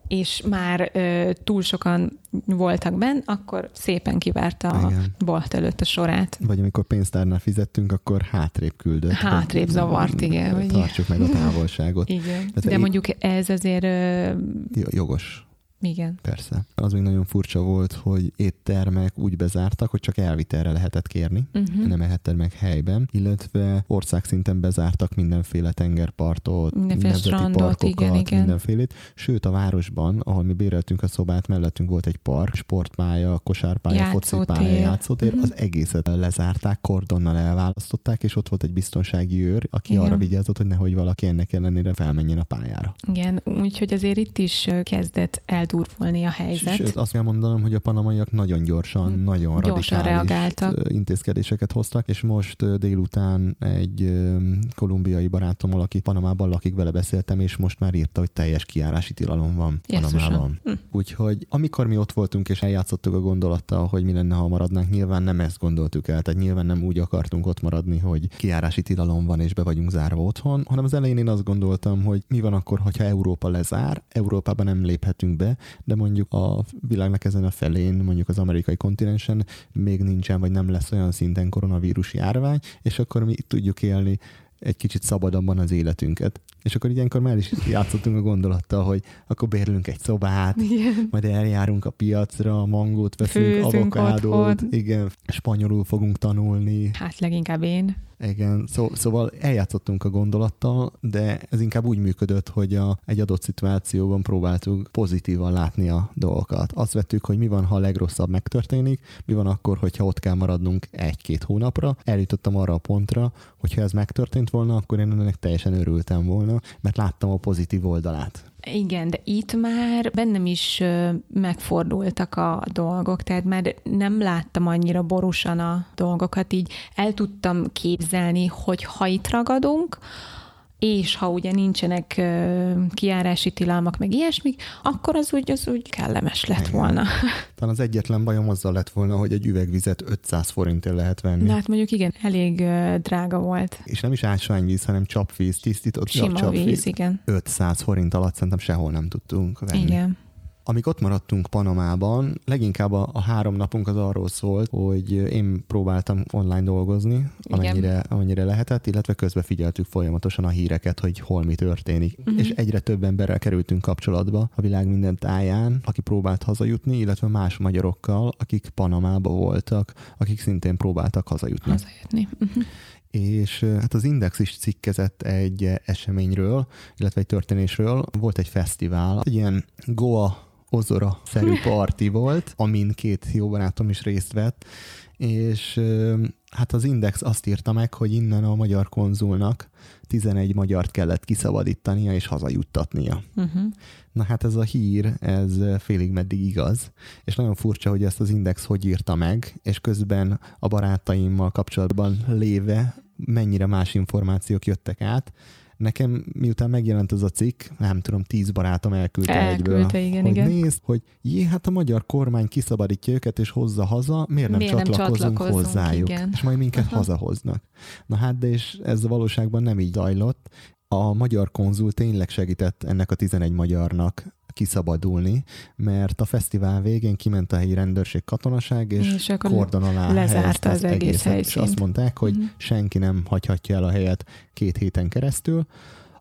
és már ö, túl sokan voltak benn, akkor szépen kivárta a bolt előtt a sorát. Vagy amikor pénztárnál fizettünk, akkor hátrébb küldött. Hátrébb zavart, igen. Tartsuk meg a távolságot. Igen. Tehát De mondjuk ez azért... Ö... Jogos. Igen. Persze. Az még nagyon furcsa volt, hogy éttermek úgy bezártak, hogy csak elvitelre lehetett kérni, uh-huh. nem ehetted meg helyben, illetve országszinten bezártak mindenféle tengerpartot, mindenféle strandot, parkokat, igen, igen. mindenfélét. Sőt, a városban, ahol mi béreltünk a szobát, mellettünk volt egy park, sportpálya, kosárpálya, focipálya, játszótér, uh-huh. az egészet lezárták, kordonnal elválasztották, és ott volt egy biztonsági őr, aki igen. arra vigyázott, hogy nehogy valaki ennek ellenére felmenjen a pályára. Igen, úgyhogy azért itt is kezdett el eldurvulni a helyzet. Sőt, azt kell mondanom, hogy a panamaiak nagyon gyorsan, hmm. nagyon gyorsan reagáltak. intézkedéseket hoztak, és most délután egy kolumbiai barátommal, aki Panamában lakik, vele beszéltem, és most már írta, hogy teljes kiárási tilalom van Panamában. Hm. Úgyhogy amikor mi ott voltunk, és eljátszottuk a gondolattal, hogy mi lenne, ha maradnánk, nyilván nem ezt gondoltuk el, tehát nyilván nem úgy akartunk ott maradni, hogy kiárási tilalom van, és be vagyunk zárva otthon, hanem az elején én azt gondoltam, hogy mi van akkor, hogyha Európa lezár, Európában nem léphetünk be, de mondjuk a világnak ezen a felén, mondjuk az amerikai kontinensen még nincsen, vagy nem lesz olyan szinten koronavírus járvány, és akkor mi tudjuk élni egy kicsit szabadabban az életünket. És akkor ilyenkor már is játszottunk a gondolattal, hogy akkor bérlünk egy szobát, igen. majd eljárunk a piacra, mangót veszünk, avokádót, igen, spanyolul fogunk tanulni. Hát leginkább én. Igen, szó, szóval eljátszottunk a gondolattal, de ez inkább úgy működött, hogy a, egy adott szituációban próbáltuk pozitívan látni a dolgokat. Azt vettük, hogy mi van, ha a legrosszabb megtörténik, mi van akkor, hogyha ott kell maradnunk egy-két hónapra. Eljutottam arra a pontra, hogyha ez megtörtént volna, akkor én ennek teljesen örültem volna, mert láttam a pozitív oldalát. Igen, de itt már bennem is megfordultak a dolgok, tehát már nem láttam annyira borúsan a dolgokat, így el tudtam képzelni, hogy ha itt ragadunk, és ha ugye nincsenek kiárási tilalmak, meg ilyesmik, akkor az úgy, az úgy kellemes lett Igen. volna. Talán az egyetlen bajom azzal lett volna, hogy egy üvegvizet 500 forintért lehet venni. De hát mondjuk igen, elég drága volt. És nem is ásványvíz, hanem csapvíz, tisztított Sima csapvíz. víz, igen. 500 forint alatt szerintem sehol nem tudtunk venni. Igen. Amíg ott maradtunk Panamában, leginkább a, a három napunk az arról szólt, hogy én próbáltam online dolgozni, amennyire, amennyire lehetett, illetve közben figyeltük folyamatosan a híreket, hogy hol mi történik. Uh-huh. És egyre több emberrel kerültünk kapcsolatba a világ minden táján, aki próbált hazajutni, illetve más magyarokkal, akik Panamába voltak, akik szintén próbáltak hazajutni. Hazajutni. Uh-huh. És hát az Index is cikkezett egy eseményről, illetve egy történésről. Volt egy fesztivál, egy ilyen Goa Ozora-szerű parti volt, amin két jó barátom is részt vett, és hát az Index azt írta meg, hogy innen a magyar konzulnak 11 magyart kellett kiszabadítania és hazajuttatnia. Uh-huh. Na hát ez a hír, ez félig meddig igaz, és nagyon furcsa, hogy ezt az Index hogy írta meg, és közben a barátaimmal kapcsolatban léve mennyire más információk jöttek át. Nekem miután megjelent ez a cikk, nem tudom, tíz barátom elküldte, Elküldte, egyből, igen, hogy igen. nézd, hogy jé, hát a magyar kormány kiszabadítja őket és hozza haza, miért nem Miért nem csatlakozunk csatlakozunk, hozzájuk? igen. És majd minket Aha. hazahoznak. Na hát, de és ez a valóságban nem így zajlott. A magyar konzul tényleg segített ennek a 11 magyarnak kiszabadulni, mert a fesztivál végén kiment a helyi rendőrség katonaság, és, És kordon alá lezárta az ezt egész egészet, És helyszínt. azt mondták, hogy Mhm. senki nem hagyhatja el a helyet két héten keresztül,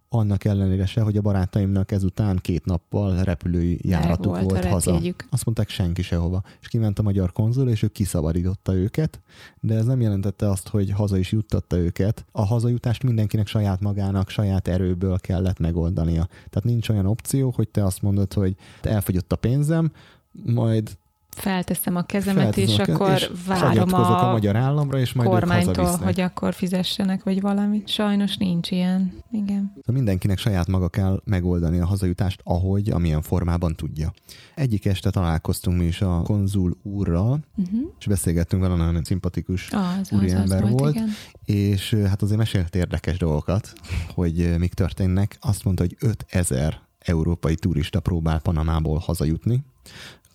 annak ellenére se, hogy a barátaimnak ezután két nappal repülői járatuk volt volt, haza. repjegyük. Azt mondták senki sehova. És kiment a magyar konzul, és ő kiszabadította őket, de ez nem jelentette azt, hogy haza is juttatta őket. A hazajutást mindenkinek saját magának, saját erőből kellett megoldania. Tehát nincs olyan opció, hogy te azt mondod, hogy elfogyott a pénzem, majd Felteszem a kezemet, felteszem és a kezem, akkor és várom a, a, magyar államra, és majd kormánytól, hogy akkor fizessenek, vagy valamit. Sajnos nincs ilyen. Igen. Szóval mindenkinek saját maga kell megoldani a hazajutást, ahogy, amilyen formában tudja. Egyik este találkoztunk mi is a konzul úrral, Uh-huh. és beszélgettünk vele, nagyon szimpatikus Az, az, úri az ember volt, volt, igen. és hát azért mesélt érdekes dolgokat, hogy mik történnek. Azt mondta, hogy 5000 európai turista próbál Panamából hazajutni,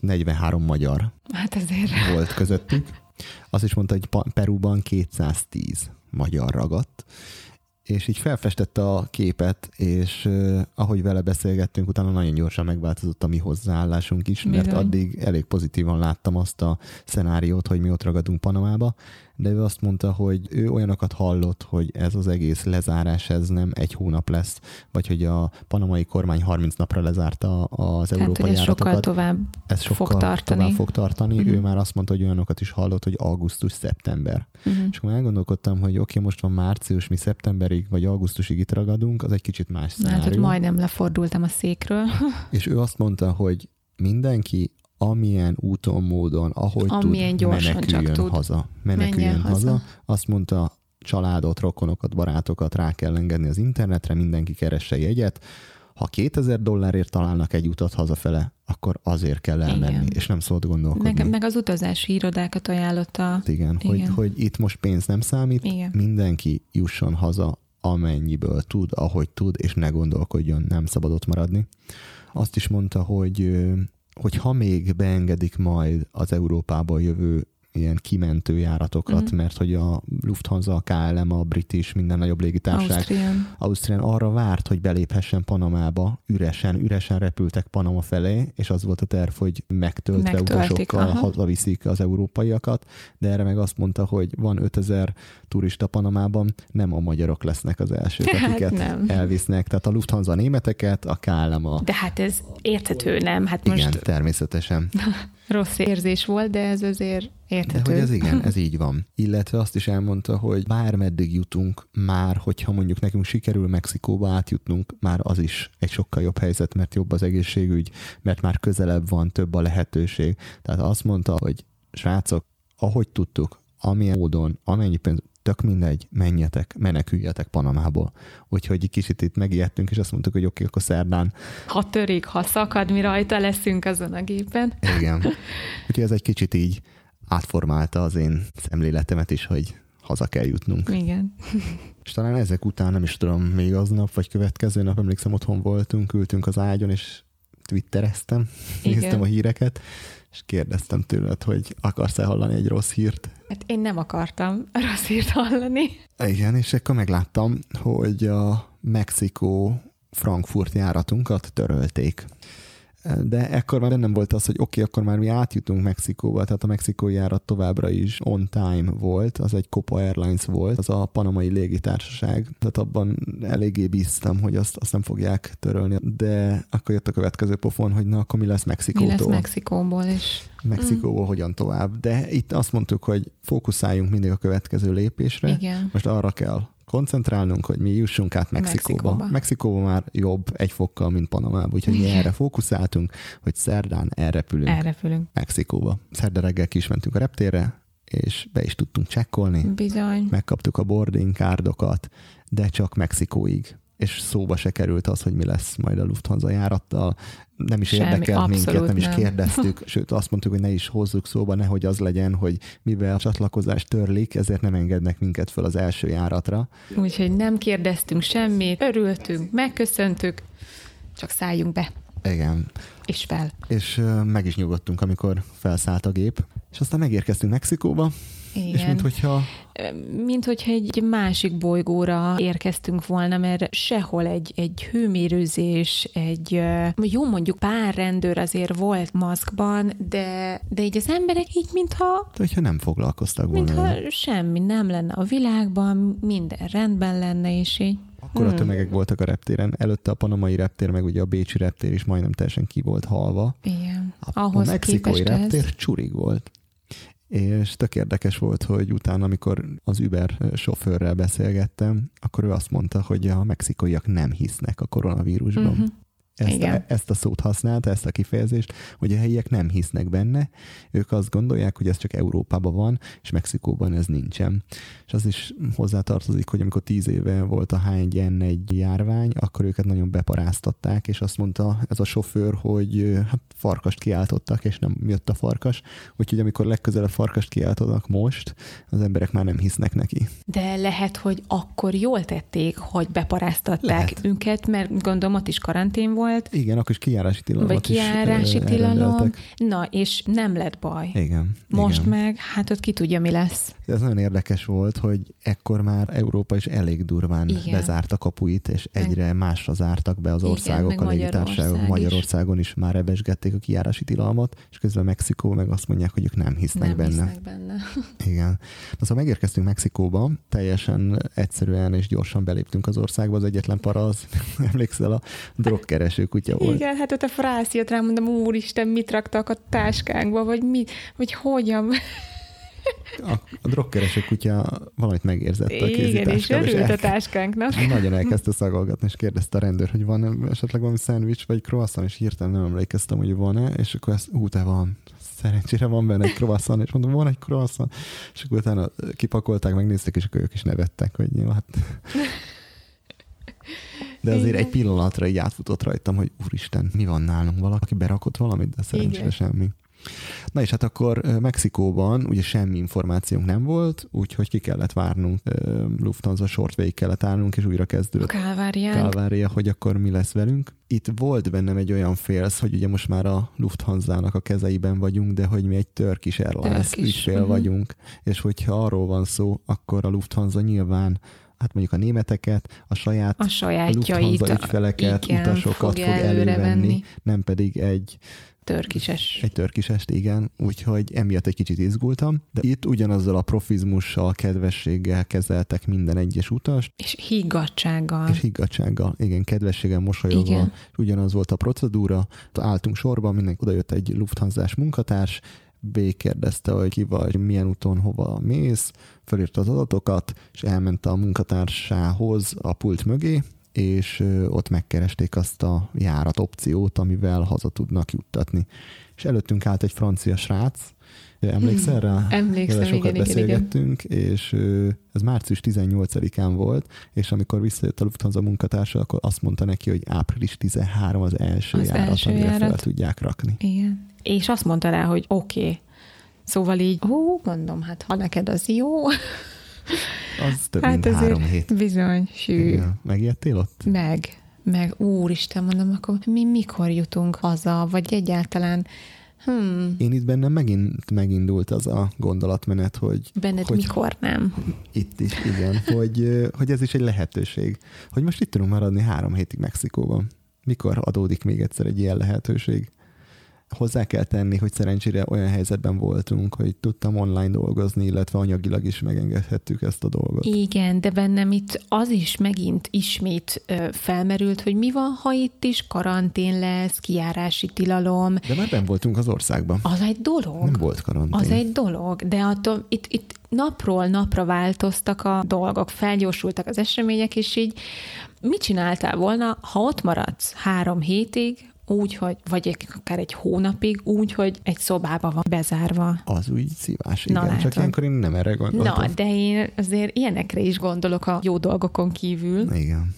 43 magyar Hát ezért. volt közöttük. Azt is mondta, hogy Perúban 210 magyar ragadt, és így felfestette a képet, és uh, ahogy vele beszélgettünk, utána nagyon gyorsan megváltozott a mi hozzáállásunk is, mert Bizony. addig elég pozitívan láttam azt a szenáriót, hogy mi ott ragadunk Panamába, de ő azt mondta, hogy ő olyanokat hallott, hogy ez az egész lezárás, ez nem egy hónap lesz, vagy hogy a panamai kormány 30 napra lezárta az Tehát, európai hogy ez sokkal járatokat tovább ez sokkal fog tartani. tovább fog tartani. Mhm. Ő már azt mondta, hogy olyanokat is hallott, hogy augusztus-szeptember. Uh-huh. És akkor elgondolkodtam, hogy oké, okay, most van március, mi szeptemberig vagy augusztusig itt ragadunk, az egy kicsit más Hát szenárió. majdnem lefordultam a székről. És ő azt mondta, hogy mindenki amilyen úton, módon, ahogy Amilyen tud, gyorsan csak meneküljön tud. haza. Meneküljön Menjen haza. haza. Azt mondta, családot, rokonokat, barátokat rá kell engedni az internetre, mindenki keresse jegyet. Ha 2000 dollárért találnak egy utat hazafele, akkor azért kell elmenni, Igen. és nem szólt gondolkodni. Meg, meg az utazási irodákat ajánlotta. Igen, Hogy, Igen. hogy itt most pénz nem számít, Igen. mindenki jusson haza, amennyiből tud, ahogy tud, és ne gondolkodjon, nem szabad ott maradni. Azt is mondta, hogy, hogy ha még beengedik majd az Európából jövő ilyen kimentő járatokat, Mhm. mert hogy a Lufthansa, a KLM, a British, minden nagyobb légitársaság Ausztrián. Ausztrián arra várt, hogy beléphessen Panamába, üresen, üresen repültek Panama felé, és az volt a terv, hogy megtöltve utasokkal hazaviszik az európaiakat, de erre meg azt mondta, hogy van 5000 turista Panamában, nem a magyarok lesznek az elsők, Hát akiket nem. elvisznek. Tehát a Lufthansa a németeket, a KLM a... De hát ez érthető, nem? Hát Igen, most természetesen. rossz érzés volt, de ez azért De érthető. hogy ez igen, ez így van. Illetve azt is elmondta, hogy bármeddig jutunk, már hogyha mondjuk nekünk sikerül Mexikóba átjutnunk, már az is egy sokkal jobb helyzet, mert jobb az egészségügy, mert már közelebb van, több a lehetőség. Tehát azt mondta, hogy srácok, ahogy tudtuk, amilyen módon, amennyi pénz, tök mindegy, menjetek, meneküljetek Panamából. Úgyhogy egy kicsit itt megijedtünk, és azt mondtuk, hogy oké, okay, akkor szerdán Ha törik, ha szakad, mi rajta leszünk azon a gépen. Igen. Úgyhogy ez egy kicsit így átformálta az én szemléletemet is, hogy haza kell jutnunk. Igen. És talán ezek után, nem is tudom, még aznap, vagy következő nap, emlékszem, otthon voltunk, ültünk az ágyon, és twittereztem, Igen. néztem a híreket, és kérdeztem tőled, hogy akarsz-e hallani egy rossz hírt? Hát én nem akartam rossz hírt hallani. Igen, és akkor megláttam, hogy a Mexikó-Frankfurt járatunkat törölték. De ekkor már bennem volt az, hogy oké, okay, akkor már mi átjutunk Mexikóba, tehát a mexikói járat továbbra is on time volt, az egy Copa Airlines volt, az a panamai légitársaság, tehát abban eléggé bíztam, hogy azt, azt nem fogják törölni, de akkor jött a következő pofon, hogy na, akkor mi lesz Mexikótól? Mi lesz Mexikóból is? Mexikóból mm. hogyan tovább. De itt azt mondtuk, hogy fókuszáljunk mindig a következő lépésre. Igen. Most arra kell koncentrálnunk, hogy mi jussunk át Mexikóba. Mexikóba. Mexikóba már jobb egy fokkal, mint Panamába, úgyhogy mi erre fókuszáltunk, hogy szerdán elrepülünk Elrepülünk. Mexikóba. Szerda reggel ki is mentünk a reptérre, és be is tudtunk csekkolni, Bizony. megkaptuk a boarding kárdokat, de csak Mexikóig és szóba se került az, hogy mi lesz majd a Lufthansa járattal. Nem is Semmi, érdekelt minket, abszolút nem is nem. kérdeztük, sőt azt mondtuk, hogy ne is hozzuk szóba, nehogy az legyen, hogy mivel a csatlakozást törlik, ezért nem engednek minket föl az első járatra. Úgyhogy nem kérdeztünk semmit, örültünk, megköszöntük, csak szálljunk be, Igen. és fel. És meg is nyugodtunk, amikor felszállt a gép. És aztán megérkeztünk Mexikóba, Igen. és minthogyha mint hogyha egy másik bolygóra érkeztünk volna, mert sehol egy, egy hőmérőzés, egy jó mondjuk pár rendőr azért volt maszkban, de, de így az emberek így, mintha hogyha nem foglalkoztak volna. mintha vele. semmi nem lenne a világban, minden rendben lenne, és így Akkor a tömegek voltak a reptéren. Előtte a panamai reptér, meg ugye a bécsi reptér is majdnem teljesen ki volt halva. igen. A, Ahhoz a mexikói képest ez- reptér csurig volt. És tök érdekes volt, hogy utána, amikor az Uber sofőrrel beszélgettem, akkor ő azt mondta, hogy a mexikóiak nem hisznek a koronavírusban. Mhm. Ezt, Igen. a, ezt a szót használta, ezt a kifejezést, hogy a helyiek nem hisznek benne, ők azt gondolják, hogy ez csak Európában van, és Mexikóban ez nincsen. És az is hozzátartozik, hogy amikor tíz éve volt a H1N1 járvány, akkor őket nagyon beparáztatták, és azt mondta ez a sofőr, hogy hát farkast kiáltottak, és nem jött a farkas. Úgyhogy amikor legközelebb farkast kiáltottak most, az emberek már nem hisznek neki. De lehet, hogy akkor jól tették, hogy beparáztatták Lehet. őket, mert gondolom ott is karantén volt, Igen, akkor is kijárási tilalmat vagy is, kiárási ö, tilalom. Na, és nem lett baj. Igen. Most igen. meg, hát ott ki tudja, mi lesz. Ez nagyon érdekes volt, hogy ekkor már Európa is elég durván Igen. bezárta kapuit, és egyre másra zártak be az Igen, országok, meg a légitársaságok. Magyarország is. Magyarországon is már rebesgették a kijárási tilalmat, és közben Mexikó meg azt mondják, hogy ők nem hisznek nem benne. hisznek benne. Igen. Na szóval megérkeztünk Mexikóba, teljesen egyszerűen és gyorsan beléptünk az országba, az egyetlen para az, emlékszel, a drogkereső kutya volt. Igen, hát ott a frász jött rám, mondom, úristen, mit raktak a táskánkba, vagy mi, vagy hogyan. A, a drogkereső kutya valamit megérzett a Igen, és örült a táskánknak. Nagyon elkezdte szagolgatni, és kérdezte a rendőr, hogy van esetleg valami szendvics vagy croissant, és hirtelen nem emlékeztem, hogy van-e, és akkor ezt, ú, te van, szerencsére van benne egy croissant, és mondom, van egy croissant, és akkor utána kipakolták, megnézték, és akkor ők is nevettek, hogy jó, hát... De azért egy pillanatra így átfutott rajtam, hogy úristen, mi van nálunk? Valaki berakott valamit, de szerencsére Igen. semmi. Na és hát akkor Mexikóban ugye semmi információnk nem volt, úgyhogy ki kellett várnunk, Lufthansa sort végig kellett állnunk, és újra A kezdődött kálvárián. Kálvária, hogy akkor mi lesz velünk. Itt volt bennem egy olyan félsz, hogy ugye most már a Lufthansa-nak a kezeiben vagyunk, de hogy mi egy Turkish Airlines Turkish, ügyfél mhm. vagyunk, és hogyha arról van szó, akkor a Lufthansa nyilván hát mondjuk a németeket, a saját A a sajátjait. Lufthansa ügyfeleket, igen, utasokat fog fogja előrevenni. elővenni, nem pedig egy Törkises. egy törkisest, igen, úgyhogy emiatt egy kicsit izgultam, de itt ugyanazzal a profizmussal, kedvességgel kezeltek minden egyes utast, És higgadsággal. és higgadsággal, igen, kedvességgel, mosolyogva, Igen. ugyanaz volt a procedúra, álltunk sorba, mindenki odajött egy Lufthansa-s munkatárs, B kérdezte, hogy ki vagy, milyen úton, hova mész, fölírta az adatokat, és elment a munkatársához a pult mögé, és ott megkeresték azt a járat opciót, amivel haza tudnak juttatni. És előttünk állt egy francia srác, Emlékszel rá? Emlékszem, Vele sokat igen, igen, igen. beszélgettünk, és ez március 18-án volt, és amikor visszajött a Lufthansa munkatársa, akkor azt mondta neki, hogy április 13 az első Az járat, első amire fel járat. tudják rakni. Igen. És azt mondta rá, hogy oké. Okay. Szóval így, hú, mondom, hát ha neked az jó, Az több, hát mint három hét. bizony, sű. Igen. Megijedtél ott? Meg, meg, úristen, mondom, akkor mi mikor jutunk haza, vagy egyáltalán, hmm, Én itt bennem megint megindult az a gondolatmenet, hogy benned hogy mikor nem? itt is, igen, hogy, hogy ez is egy lehetőség. Hogy most itt tudunk maradni három hétig Mexikóban. Mikor adódik még egyszer egy ilyen lehetőség? Hozzá kell tenni, hogy szerencsére olyan helyzetben voltunk, hogy tudtam online dolgozni, illetve anyagilag is megengedhettük ezt a dolgot. Igen, de bennem itt az is megint ismét ö, felmerült, hogy mi van, ha itt is karantén lesz, kiárási tilalom. De már ben voltunk az országban. Az egy dolog. Nem volt karantén. Az egy dolog, de attól itt, itt napról napra változtak a dolgok, felgyorsultak az események, és így mit csináltál volna, ha ott maradsz három hétig, úgy, hogy, vagy akár egy hónapig, úgy, hogy egy szobába van bezárva. Az úgy szívás, Na, igen. Csak látod. ilyenkor én nem erre gondoltam. Na, de én azért ilyenekre is gondolok a jó dolgokon kívül. Igen.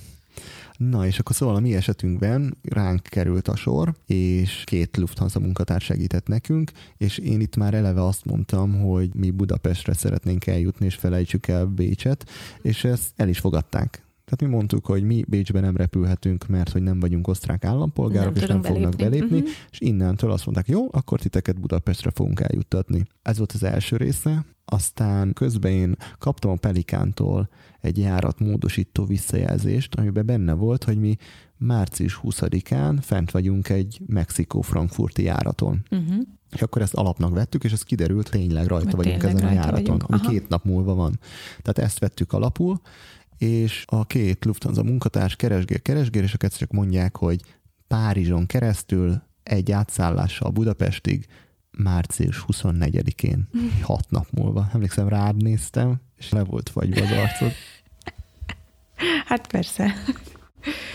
Na, és akkor szóval a mi esetünkben ránk került a sor, és két Lufthansa munkatárs segített nekünk, és én itt már eleve azt mondtam, hogy mi Budapestre szeretnénk eljutni, és felejtsük el Bécset, és ezt el is fogadták. Tehát mi mondtuk, hogy mi Bécsben nem repülhetünk, mert hogy nem vagyunk osztrák állampolgárok, Nem és nem tudunk fognak belépni. belépni, Mhm. és innentől azt mondták, jó, akkor titeket Budapestre fogunk eljuttatni. Ez volt az első része, aztán közben én kaptam a Pelikántól egy járat módosító visszajelzést, amiben benne volt, hogy mi március 20-án fent vagyunk egy Mexikó-Frankfurti járaton. Uh-huh. És akkor ezt alapnak vettük, és ez kiderült, tényleg rajta Hogy vagyunk tényleg ezen a rajta járaton, vagyunk. ami Aha. két nap múlva van. Tehát ezt vettük alapul, és a két Lufthansa munkatárs keresgél, keresgél, és akkor csak mondják, hogy Párizson keresztül egy átszállással Budapestig március 24-én, hat nap múlva. Emlékszem, rád néztem, és le volt fagyva az arcod. Hát persze.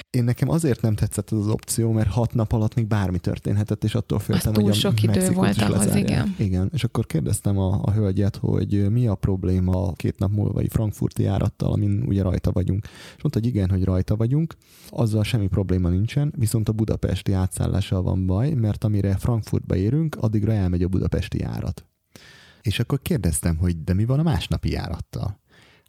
Én nekem azért nem tetszett az az opció, mert hat nap alatt még bármi történhetett, és attól féltem, hogy a sok idő volt ahhoz, igen. Igen, és akkor kérdeztem a, a hölgyet, hogy mi a probléma a két nap múlvai frankfurti járattal, amin ugye rajta vagyunk. És mondta, hogy igen, hogy rajta vagyunk, azzal semmi probléma nincsen, viszont a budapesti átszállással van baj, mert amire Frankfurtba érünk, addigra elmegy a budapesti járat. És akkor kérdeztem, hogy de mi van a másnapi járattal?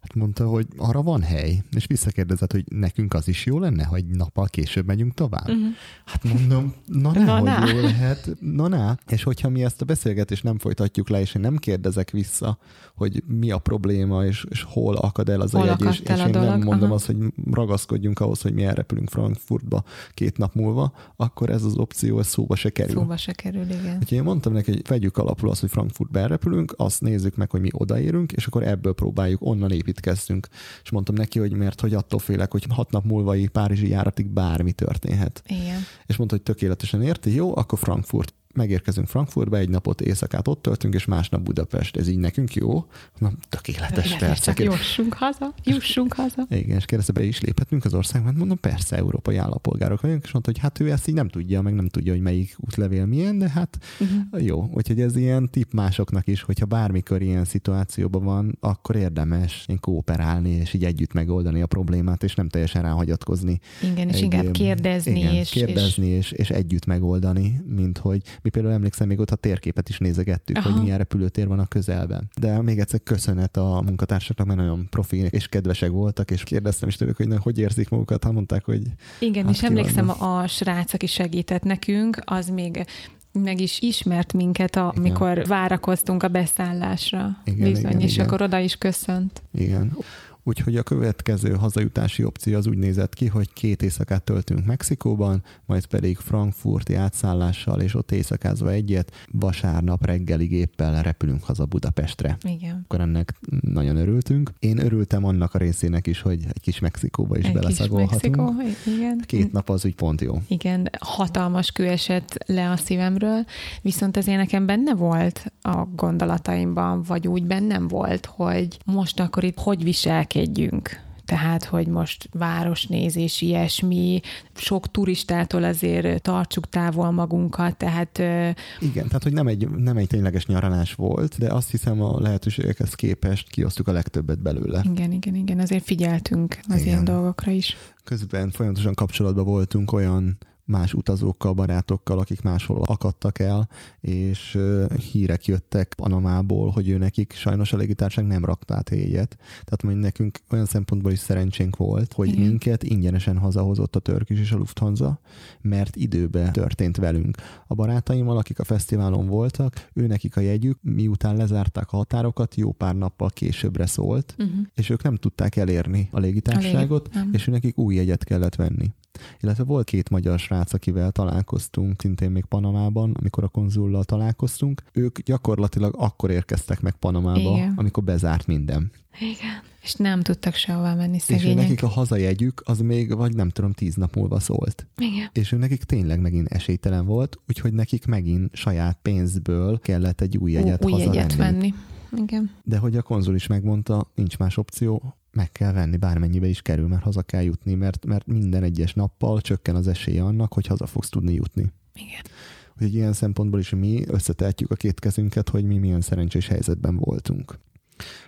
Hát mondta, hogy arra van hely, és visszakérdezett, hogy nekünk az is jó lenne, hogy nappal később megyünk tovább. Uh-huh. Hát mondom, na Na, na, hogy na. jó lehet, na na. És hogyha mi ezt a beszélgetést nem folytatjuk le, és én nem kérdezek vissza, hogy mi a probléma, és, és hol akad el az Hol a jegy, és, és én nem dolog, mondom aha. azt, hogy ragaszkodjunk ahhoz, hogy mi elrepülünk Frankfurtba két nap múlva, akkor ez az opció, ez szóba se kerül. Szóba se kerül, igen. Úgyhogy én mondtam neki, hogy vegyük alapul azt, hogy Frankfurtba elrepülünk, azt nézzük meg, hogy mi odaérünk, és akkor ebből próbáljuk, onnan építkeztünk. És mondtam neki, hogy mert hogy attól félek, hogy hat nap múlvai Párizsi járatig bármi történhet. Igen. És mondta, hogy tökéletesen érti, jó, akkor Frankfurt. Megérkezünk Frankfurtba, egy napot éjszakát ott töltünk, és másnap Budapest. Ez így nekünk jó? Na, tökéletes, Persze, csak jussunk haza, jussunk haza. Igen, és kérdezte, be is léphetünk az országban? Hát mondom, persze, európai állampolgárok vagyunk, és mondta, hogy hát ő ezt így nem tudja, meg nem tudja, hogy melyik útlevél milyen, de hát uh-huh. jó. Úgyhogy ez ilyen tipp másoknak is, hogyha bármikor ilyen szituációban van, akkor érdemes én kooperálni, és így együtt megoldani a problémát, és nem teljesen ráhagyatkozni. Igen, és Egy, inkább kérdezni, igen, és, és kérdezni és, és, együtt megoldani, mint hogy mi például emlékszem, még ott a térképet is nézegettük, Aha. hogy milyen repülőtér van a közelben. De még egyszer köszönet a munkatársaknak, mert nagyon profi és kedvesek voltak, és kérdeztem is tőlük, hogy na, hogy érzik magukat, hát mondták, hogy Igen, Hát és emlékszem, a srác, aki segített nekünk, az még meg is ismert minket, amikor várakoztunk a beszállásra. Igen, Bizony, igen, és igen. akkor oda is köszönt. igen. Úgyhogy a következő hazajutási opció az úgy nézett ki, hogy két éjszakát töltünk Mexikóban, majd pedig frankfurti átszállással, és ott éjszakázva egyet, vasárnap reggeli géppel repülünk haza Budapestre. Igen. Akkor ennek nagyon örültünk. Én örültem annak a részének is, hogy egy kis Mexikóba is Egy kis beleszagolhatunk. Mexikó, igen. Két nap az úgy pont jó. Igen, hatalmas kő esett le a szívemről, viszont azért nekem benne volt a gondolataimban, vagy úgy bennem volt, hogy most akkor itt hogy viselkedjünk. Tehát, hogy most városnézés, ilyesmi, sok turistától azért tartsuk távol magunkat, tehát Igen, tehát hogy nem egy, nem egy tényleges nyaralás volt, de azt hiszem a lehetőségekhez képest kiosztuk a legtöbbet belőle. igen, igen, igen, azért figyeltünk az Igen. ilyen dolgokra is. Közben folyamatosan kapcsolatban voltunk olyan más utazókkal, barátokkal, akik máshol akadtak el, és hírek jöttek Panamából, hogy ő nekik sajnos a légitárság nem rakt át éjjel. Tehát mondjuk nekünk olyan szempontból is szerencsénk volt, hogy Igen. minket ingyenesen hazahozott a Törkis és a Lufthansa, mert időbe történt velünk. A barátaimmal, akik a fesztiválon voltak, ő nekik a jegyük, miután lezárták a határokat, jó pár nappal későbbre szólt, uh-huh. és ők nem tudták elérni a légitárságot, a és ő nekik új jegyet kellett venni. Illetve volt két magyar srác, akivel találkoztunk, szintén még Panamában, amikor a konzullal találkoztunk. Ők gyakorlatilag akkor érkeztek meg Panamába, Igen. amikor bezárt minden. Igen. És nem tudtak sehova menni szegények. És nekik a hazajegyük az még, vagy nem tudom, tíz nap múlva szólt. Igen. És ő nekik tényleg megint esélytelen volt, úgyhogy nekik megint saját pénzből kellett egy új jegyet új jegyet venni. Igen. De hogy a konzul is megmondta, nincs más opció, meg kell venni, bármennyibe is kerül, mert haza kell jutni, mert, mert minden egyes nappal csökken az esélye annak, hogy haza fogsz tudni jutni. Igen. Úgyhogy ilyen szempontból is mi összetehetjük a két kezünket, hogy mi milyen szerencsés helyzetben voltunk.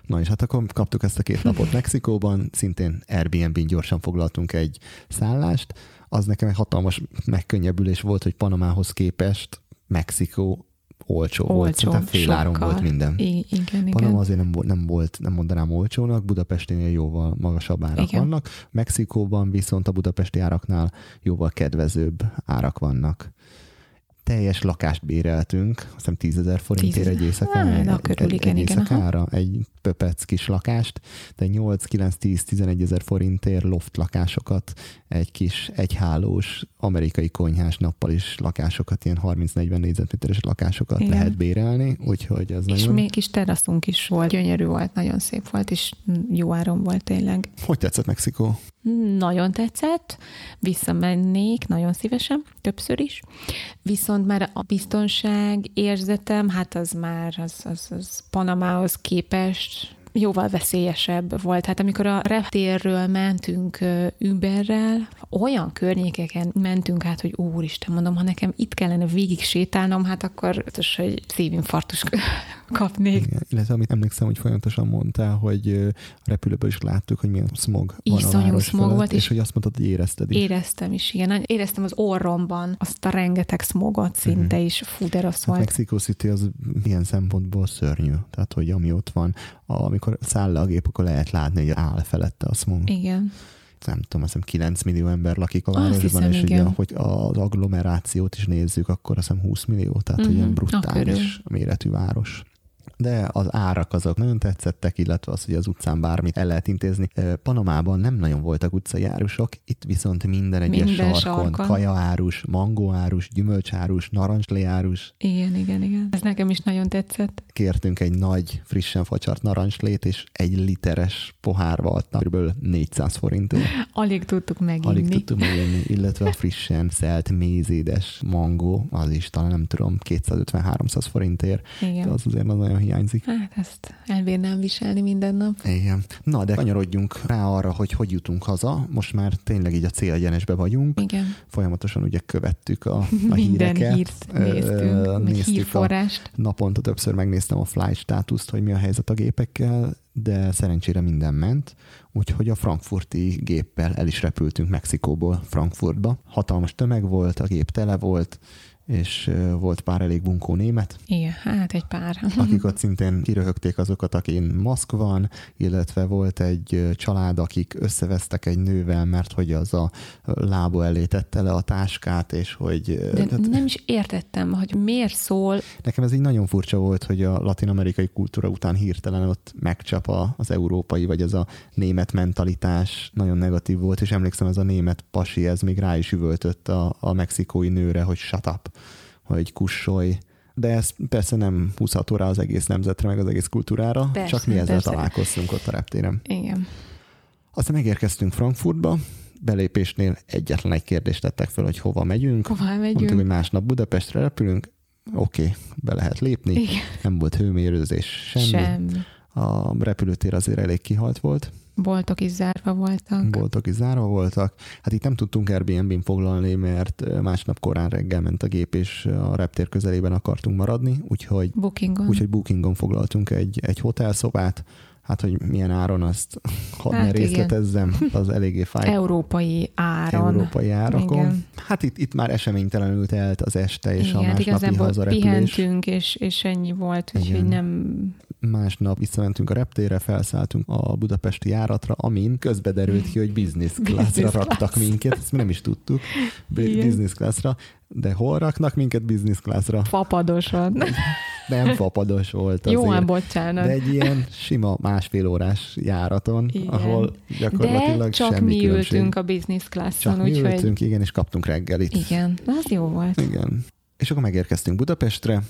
Na és hát akkor kaptuk ezt a két napot Mexikóban, szintén Airbnb-n gyorsan foglaltunk egy szállást. Az nekem egy hatalmas megkönnyebbülés volt, hogy Panamához képest Mexikó olcsó, olcsó volt, szinte féláron volt minden. I- igen, Panama igen. azért nem, nem volt, nem mondanám olcsónak, Budapestinél jóval magasabb árak igen. vannak, Mexikóban viszont a budapesti áraknál jóval kedvezőbb árak vannak teljes lakást béreltünk, azt hiszem 10 ezer forintért egy éjszakára. Hát, körül, egy, igen, egy éjszakára, egy pöpec kis lakást, de 8, 9, 10, 11 ezer forintért loft lakásokat, egy kis egyhálós amerikai konyhás nappal is lakásokat, ilyen 30-40 négyzetméteres lakásokat igen. lehet bérelni, úgyhogy ez És nagyon... még kis teraszunk is volt, gyönyörű volt, nagyon szép volt, és jó áron volt tényleg. Hogy tetszett Mexikó? Nagyon tetszett, visszamennék nagyon szívesen, többször is. Viszont már a biztonság érzetem, hát az már az, az, az Panamához képest jóval veszélyesebb volt. Hát amikor a reptérről mentünk Uberrel, olyan környékeken mentünk át, hogy úristen, mondom, ha nekem itt kellene végig sétálnom, hát akkor biztos, hogy szívinfarktus kapnék. Igen, illetve amit emlékszem, hogy folyamatosan mondtál, hogy a repülőből is láttuk, hogy milyen smog Iszonyú van a város smog felett, volt, és, és hogy azt mondtad, hogy érezted is. Éreztem is, igen. Éreztem az orromban azt a rengeteg smogot szinte uh-huh. is. Fú, de rossz hát volt. Mexico City az milyen szempontból szörnyű. Tehát, hogy ami ott van, amikor száll le a gép, akkor lehet látni, hogy áll felette a smog. Igen nem tudom, azt hiszem 9 millió ember lakik a városban, és igen. ugye, hogy az agglomerációt is nézzük, akkor azt hiszem 20 millió, tehát uh-huh. ilyen brutális méretű város de az árak azok nagyon tetszettek, illetve az, hogy az utcán bármit el lehet intézni. Panamában nem nagyon voltak utcai árusok, itt viszont minden egyes minden sarkon, sarkon. kajaárus, mangóárus, gyümölcsárus, narancsléárus. Igen, igen, igen. Ez nekem is nagyon tetszett. Kértünk egy nagy, frissen facsart narancslét, és egy literes pohárba adta, kb. 400 forintért. Alig tudtuk meginni. Alig tudtuk meginni, illetve a frissen szelt mézédes mangó, az is talán nem tudom, 250-300 forintért. Igen. De az azért az nagyon hiányzik. Hát ezt elbírnám viselni minden nap. Igen. Na, de kanyarodjunk rá arra, hogy hogy jutunk haza. Most már tényleg így a célegyenesbe vagyunk. Igen. Folyamatosan ugye követtük a, a minden híreket. hírt néztünk, uh, néztük hírforrást. A, naponta többször megnéztem a flight státuszt, hogy mi a helyzet a gépekkel, de szerencsére minden ment, úgyhogy a frankfurti géppel el is repültünk Mexikóból Frankfurtba. Hatalmas tömeg volt, a gép tele volt, és volt pár elég bunkó német. Igen, hát egy pár. akik ott szintén kiröhögték azokat, akin maszk van, illetve volt egy család, akik összevesztek egy nővel, mert hogy az a lába elé tette le a táskát, és hogy... De tehát, nem is értettem, hogy miért szól. Nekem ez így nagyon furcsa volt, hogy a latin-amerikai kultúra után hirtelen ott megcsap az európai, vagy ez a német mentalitás nagyon negatív volt, és emlékszem, ez a német pasi, ez még rá is üvöltött a, a mexikói nőre, hogy shut up hogy kussolj, de ez persze nem húzható rá az egész nemzetre, meg az egész kultúrára, persze, csak mi ezzel persze. találkoztunk ott a reptéren. Igen. Aztán megérkeztünk Frankfurtba, belépésnél egyetlen egy kérdést tettek fel, hogy hova megyünk. Hova megyünk? Mondtuk, hogy másnap Budapestre repülünk, oké, okay, be lehet lépni, Igen. nem volt hőmérőzés, semmi. semmi. A repülőtér azért elég kihalt volt. Boltok is zárva voltak. Boltok is zárva voltak. Hát itt nem tudtunk Airbnb-n foglalni, mert másnap korán reggel ment a gép, és a reptér közelében akartunk maradni, úgyhogy Bookingon, úgyhogy bookingon foglaltunk egy, egy hotelszobát, Hát, hogy milyen áron, azt hadd Hát ne részletezzem, az eléggé fáj. Európai áron. Európai árakon. Igen. Hát itt, itt már eseménytelenül telt az este, és Igen, a hát másnapi hazarepülés. pihentünk, és, és ennyi volt, úgyhogy nem... Másnap visszamentünk a reptérre, felszálltunk a budapesti járatra, amin közbe derült ki, hogy business classra raktak class. minket, ezt mi nem is tudtuk, Igen. business classra, de hol raknak minket business classra? Fapadosan. Nem fapados volt Jó, azért. hát bocsánat. De egy ilyen sima másfél órás járaton, Igen. ahol gyakorlatilag De csak semmi mi különbség. ültünk a business classon, Csak mi ültünk, igen, és kaptunk reggelit. igen, az jó volt. Igen. És akkor megérkeztünk Budapestre.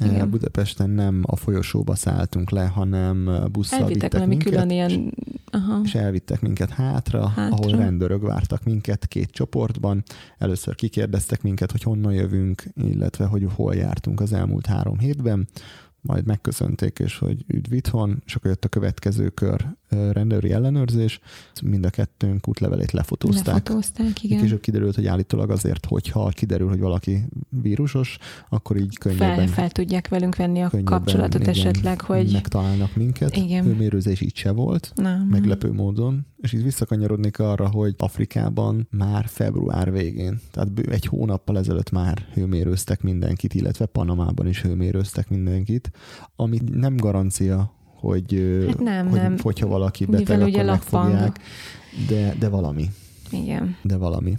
Igen. Budapesten nem a folyosóba szálltunk le, hanem busszal Elvittek vittek minket, külön ilyen... Aha. és elvittek minket hátra, Hátra. ahol rendőrök vártak minket két csoportban. Először kikérdeztek minket, hogy honnan jövünk, illetve hogy hol jártunk az elmúlt három hétben, majd megköszönték, és hogy üdv itthon, és akkor jött a következő kör rendőri ellenőrzés. Mind a kettőnk útlevelét lefotózták. Lefotózták, Igen. Később kiderült, hogy állítólag azért, hogyha kiderül, hogy valaki vírusos, akkor így könnyebben, Fel, fel tudják velünk venni a kapcsolatot igen, esetleg, hogy... megtalálnak minket. Igen. Hőmérőzés így se volt, Nem, meglepő módon. És így visszakanyarodnék arra, hogy Afrikában már február végén, tehát bő- egy hónappal ezelőtt már hőmérőztek mindenkit, illetve Panamában is hőmérőztek mindenkit, ami nem garancia, hogy, Hát nem, hogy nem. hogyha valaki Mivel beteg, ugye akkor megfogják, de, de valami Igen. de valami.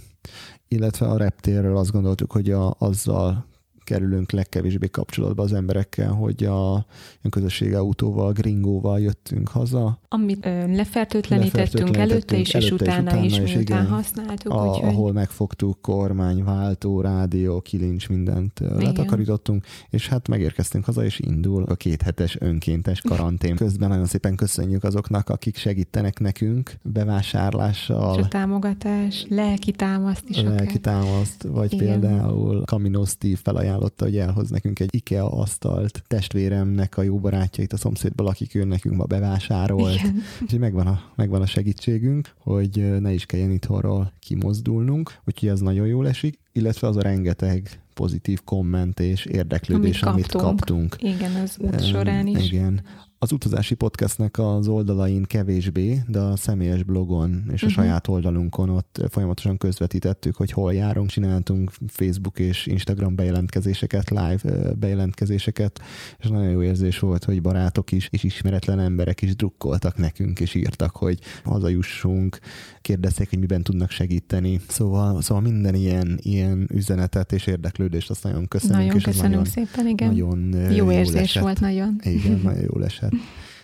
Illetve a reptérről azt gondoltuk, hogy a, azzal kerülünk legkevésbé kapcsolatba az emberekkel, hogy a közösségi autóval, gringóval jöttünk haza, Amit ö, lefertőtlenítettünk előtte is, és előtte és utána utána is, is, miután használtuk, a, úgyhogy... ahol megfogtuk kormány, váltó, rádió, kilincs, mindent Igen. letakarítottunk, és hát megérkeztünk haza, és indul a kéthetes önkéntes karantén. Közben nagyon szépen köszönjük azoknak, akik segítenek nekünk és a bevásárlással, támogatás, lelki támaszt is lelki akár. támaszt, vagy Igen. például Camino Steve felajánlotta, hogy elhoz nekünk egy IKEA asztalt, testvéremnek a jó barátjait a szomszédból, akik ő nekünk ma bevásárolt. Igen. Úgyhogy megvan a, megvan a segítségünk, hogy ne is kelljen itthonról kimozdulnunk, úgyhogy ez nagyon jól esik, illetve az a rengeteg pozitív komment és érdeklődés, amit, Amit kaptunk. kaptunk. Igen, az út során is. Igen. Az utazási podcastnek az oldalain kevésbé, de a személyes blogon és a Mhm. uh-huh. saját oldalunkon ott folyamatosan közvetítettük, hogy hol járunk, csináltunk Facebook és Instagram bejelentkezéseket, live bejelentkezéseket, és nagyon jó érzés volt, hogy barátok is, és ismeretlen emberek is drukkoltak nekünk, és írtak, hogy hazajussunk, kérdezték, hogy miben tudnak segíteni. Szóval, szóval minden ilyen, ilyen üzenetet és érdeklődést azt nagyon köszönünk, Nagyon és köszönünk nagyon, szépen, igen. nagyon jó jól érzés esett. volt nagyon. Igen, nagyon jól esett.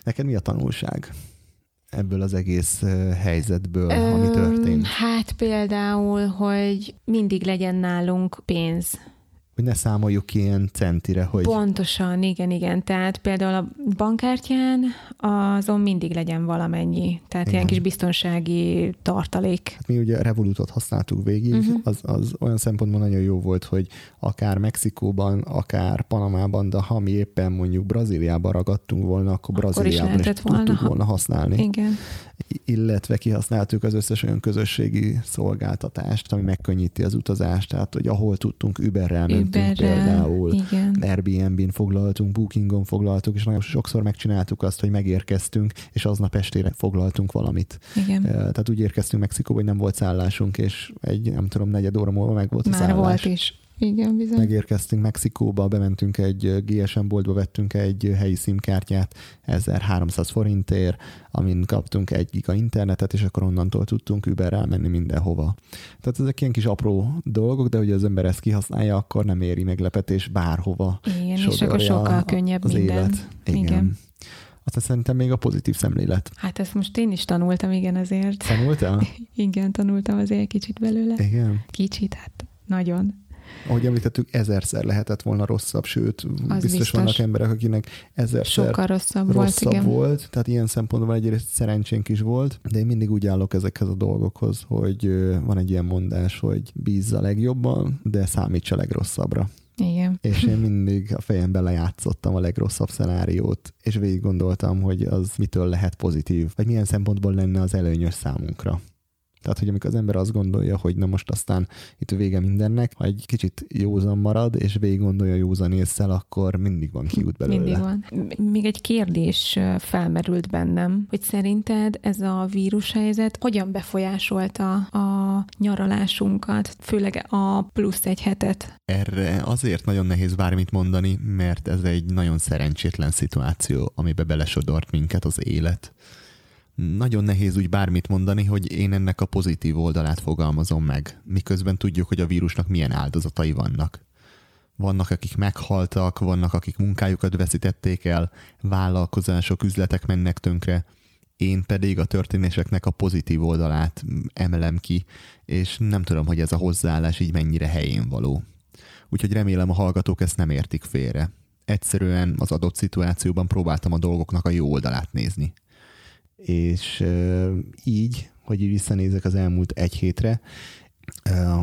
Neked mi a tanulság ebből az egész helyzetből, ami történt? Hát például, hogy mindig legyen nálunk pénz. Hogy ne számoljuk ilyen centire, hogy Pontosan, igen, igen. Tehát például a bankkártyán azon mindig legyen valamennyi. Tehát ilyen Igen. kis biztonsági tartalék. hát mi ugye a Revolutot használtuk végig, uh-huh. az, az olyan szempontból nagyon jó volt, hogy akár Mexikóban, akár Panamában, de ha mi éppen mondjuk Brazíliában ragadtunk volna, akkor Akkor is Brazíliában is, lehetett volna, tudtuk volna használni. Igen. Illetve kihasználtuk az összes olyan közösségi szolgáltatást, ami megkönnyíti az utazást, tehát hogy ahol tudtunk Uberrel mentünk Uberrel, például, igen. Airbnb-n foglaltunk, Bookingon foglaltuk, és nagyon sokszor megcsináltuk azt, hogy megérkeztünk, és aznap estére foglaltunk valamit. Igen. Eh, Tehát úgy érkeztünk Mexikóba, hogy nem volt szállásunk, és egy, nem tudom, negyed óra múlva meg volt a Már szállás. volt is. Igen, bizony. Megérkeztünk Mexikóba, bementünk egy GSM boltba, vettünk egy helyi szimkártyát 1300 forintért, amin kaptunk egy giga internetet, és akkor onnantól tudtunk Uberrel menni mindenhova. Tehát ezek ilyen kis apró dolgok, de hogy az ember ezt kihasználja, akkor nem éri meglepetés bárhova. Igen, és akkor sokkal könnyebb az minden. élet. Igen. Igen. Aztán szerintem még a pozitív szemlélet. Hát ezt most én is tanultam, igen, azért. Tanultál? Igen, tanultam azért kicsit belőle. Igen. Kicsit, hát nagyon. Ahogy említettük, ezerszer lehetett volna rosszabb, sőt, Az biztos, biztos. vannak emberek, akinek ezerszer Sokkal rosszabb, volt, rosszabb igen. volt, tehát ilyen szempontból egyrészt szerencsénk is volt, de én mindig úgy állok ezekhez a dolgokhoz, hogy van egy ilyen mondás, hogy bízz a legjobban, de számíts a legrosszabbra. Igen. És én mindig a fejembe lejátszottam a legrosszabb szenáriót, és végig gondoltam, hogy az mitől lehet pozitív, vagy milyen szempontból lenne az előnyös számunkra. Tehát, hogy amikor az ember azt gondolja, hogy na most aztán itt vége mindennek, ha egy kicsit józan marad, és végig gondolja józan észsel, akkor mindig van kiút belőle. Mindig van. Még egy kérdés felmerült bennem, hogy szerinted ez a vírushelyzet hogyan befolyásolta a nyaralásunkat, főleg a plusz egy hetet? Erre azért nagyon nehéz bármit mondani, mert ez egy nagyon szerencsétlen szituáció, amibe belesodort minket az élet nagyon nehéz úgy bármit mondani, hogy én ennek a pozitív oldalát fogalmazom meg, miközben tudjuk, hogy a vírusnak milyen áldozatai vannak. Vannak, akik meghaltak, vannak, akik munkájukat veszítették el, vállalkozások, üzletek mennek tönkre, én pedig a történéseknek a pozitív oldalát emelem ki, és nem tudom, hogy ez a hozzáállás így mennyire helyén való. Úgyhogy remélem a hallgatók ezt nem értik félre. Egyszerűen az adott szituációban próbáltam a dolgoknak a jó oldalát nézni és így, hogy visszanézek az elmúlt egy hétre,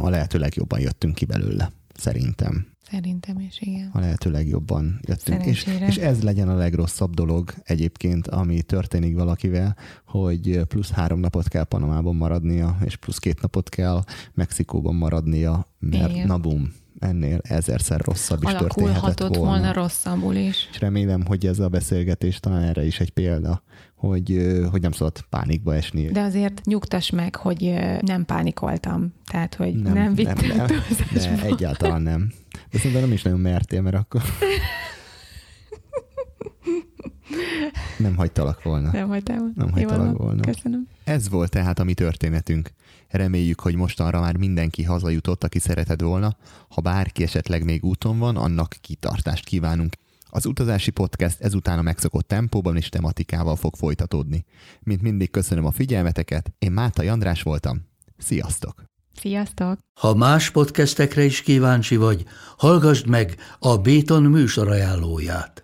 a lehető legjobban jöttünk ki belőle, szerintem. Szerintem is, igen. A lehető legjobban jöttünk. És, és ez legyen a legrosszabb dolog egyébként, ami történik valakivel, hogy plusz három napot kell Panamában maradnia, és plusz két napot kell Mexikóban maradnia, mert igen. na bum, ennél ezerszer rosszabb is történhetett volna. volna rosszabbul is. És remélem, hogy ez a beszélgetés talán erre is egy példa, hogy, hogy nem szabad pánikba esni. De azért nyugtass meg, hogy nem pánikoltam. Tehát, hogy nem, nem vittem nem, nem, ne, egyáltalán nem. De szerintem nem is nagyon mertél, mert akkor nem hagytalak volna. Nem hagytál Nem hagytalak volna. Köszönöm. Ez volt tehát a mi történetünk. Reméljük, hogy mostanra már mindenki hazajutott, aki szereted volna. Ha bárki esetleg még úton van, annak kitartást kívánunk. Az utazási podcast ezután a megszokott tempóban és tematikával fog folytatódni. Mint mindig köszönöm a figyelmeteket, én Máta András voltam. Sziasztok! Sziasztok! Ha más podcastekre is kíváncsi vagy, hallgassd meg a Béton műsor ajánlóját.